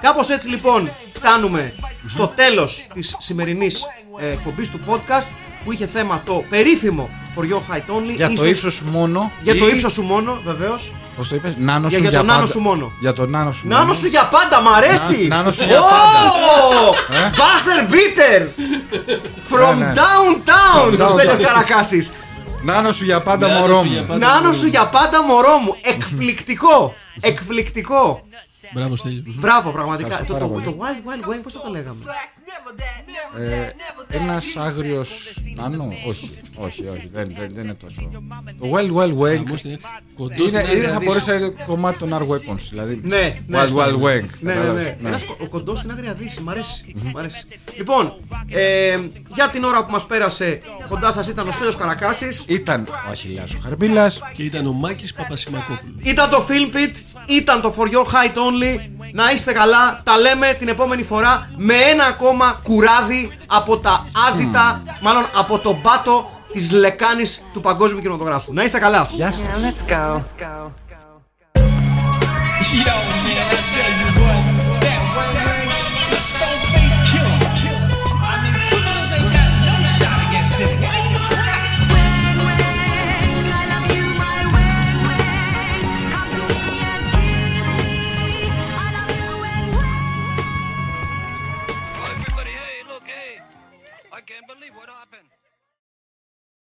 [SPEAKER 6] Κάπως έτσι λοιπόν φτάνουμε στο τέλος της σημερινής ε, εκπομπής του podcast που είχε θέμα το περίφημο For Your Height Only.
[SPEAKER 5] Για το
[SPEAKER 6] ίσως-
[SPEAKER 5] ύψος σου μόνο.
[SPEAKER 6] για το
[SPEAKER 5] ή-
[SPEAKER 6] ύψος σου μόνο, βεβαίως
[SPEAKER 5] Πώς το είπες, νάνο
[SPEAKER 6] Για-
[SPEAKER 5] σου
[SPEAKER 6] για
[SPEAKER 5] για
[SPEAKER 6] το νάνο
[SPEAKER 5] πάντα.
[SPEAKER 6] σου μόνο.
[SPEAKER 5] Για το νάνο σου
[SPEAKER 6] Νάνο
[SPEAKER 5] μόνο.
[SPEAKER 6] σου για πάντα, μ' αρέσει!
[SPEAKER 5] Να- νάνο σου για
[SPEAKER 6] Ω!
[SPEAKER 5] Ε;
[SPEAKER 6] Buzzer beater! From
[SPEAKER 5] Ναι, ναι.
[SPEAKER 6] downtown!
[SPEAKER 5] From
[SPEAKER 6] Το Στέλιος
[SPEAKER 5] downtown.
[SPEAKER 6] Καρακάσης.
[SPEAKER 5] Νάνο σου για πάντα
[SPEAKER 7] Νάνο
[SPEAKER 5] μωρό
[SPEAKER 7] σου
[SPEAKER 5] μου.
[SPEAKER 7] για πάντα.
[SPEAKER 6] Νάνο σου για πάντα, μωρό μου. Εκπληκτικό! Εκπληκτικό!
[SPEAKER 7] Μπράβο, Στέλιο.
[SPEAKER 6] Μπράβο, πραγματικά.
[SPEAKER 5] Ευχαριστώ
[SPEAKER 6] Το,
[SPEAKER 5] πάρα
[SPEAKER 6] το,
[SPEAKER 5] πολύ.
[SPEAKER 6] το Wild Wild Wang, πώς το, το λέγαμε;
[SPEAKER 5] Ε, Ένας άγριος νάνο; Όχι, όχι, όχι. Δεν, δεν, δεν είναι τόσο. Το Wild Wild Wang.
[SPEAKER 7] Χαμός είναι κοντός στην
[SPEAKER 5] Είναι,
[SPEAKER 7] άκρη
[SPEAKER 5] είναι, θα
[SPEAKER 7] να δεις.
[SPEAKER 5] μπορέσει να είναι κομμάτι των R Weapons. Δηλαδή.
[SPEAKER 6] Ναι, ναι.
[SPEAKER 5] Wild Wild Wang.
[SPEAKER 6] Ναι, ναι,
[SPEAKER 5] κατάλαβες,
[SPEAKER 6] ναι. Ένας κο- ο κοντός στην Άγρια Δύση. Μ' αρέσει. Μ' αρέσει. Λοιπόν, ε, για την ώρα που μας πέρασε, κοντά σας ήταν ο Στέλιος Καρακάσης.
[SPEAKER 5] Ήταν ο Αχιλιάς ο Χαρμπίλας.
[SPEAKER 7] Και ήταν ο Μάκης Παπασημακόπουλος.
[SPEAKER 6] Ήταν το Film Pit, ήταν το For Your Height Only. Να είστε καλά, τα λέμε την επόμενη φορά με ένα ακόμα κουράδι από τα άδυτα, μάλλον από τον πάτο της λεκάνης του παγκόσμιου κινηματογράφου. Να είστε καλά.
[SPEAKER 5] Γεια σας.
[SPEAKER 3] Now let's go. Go.
[SPEAKER 1] Yo, man, I tell you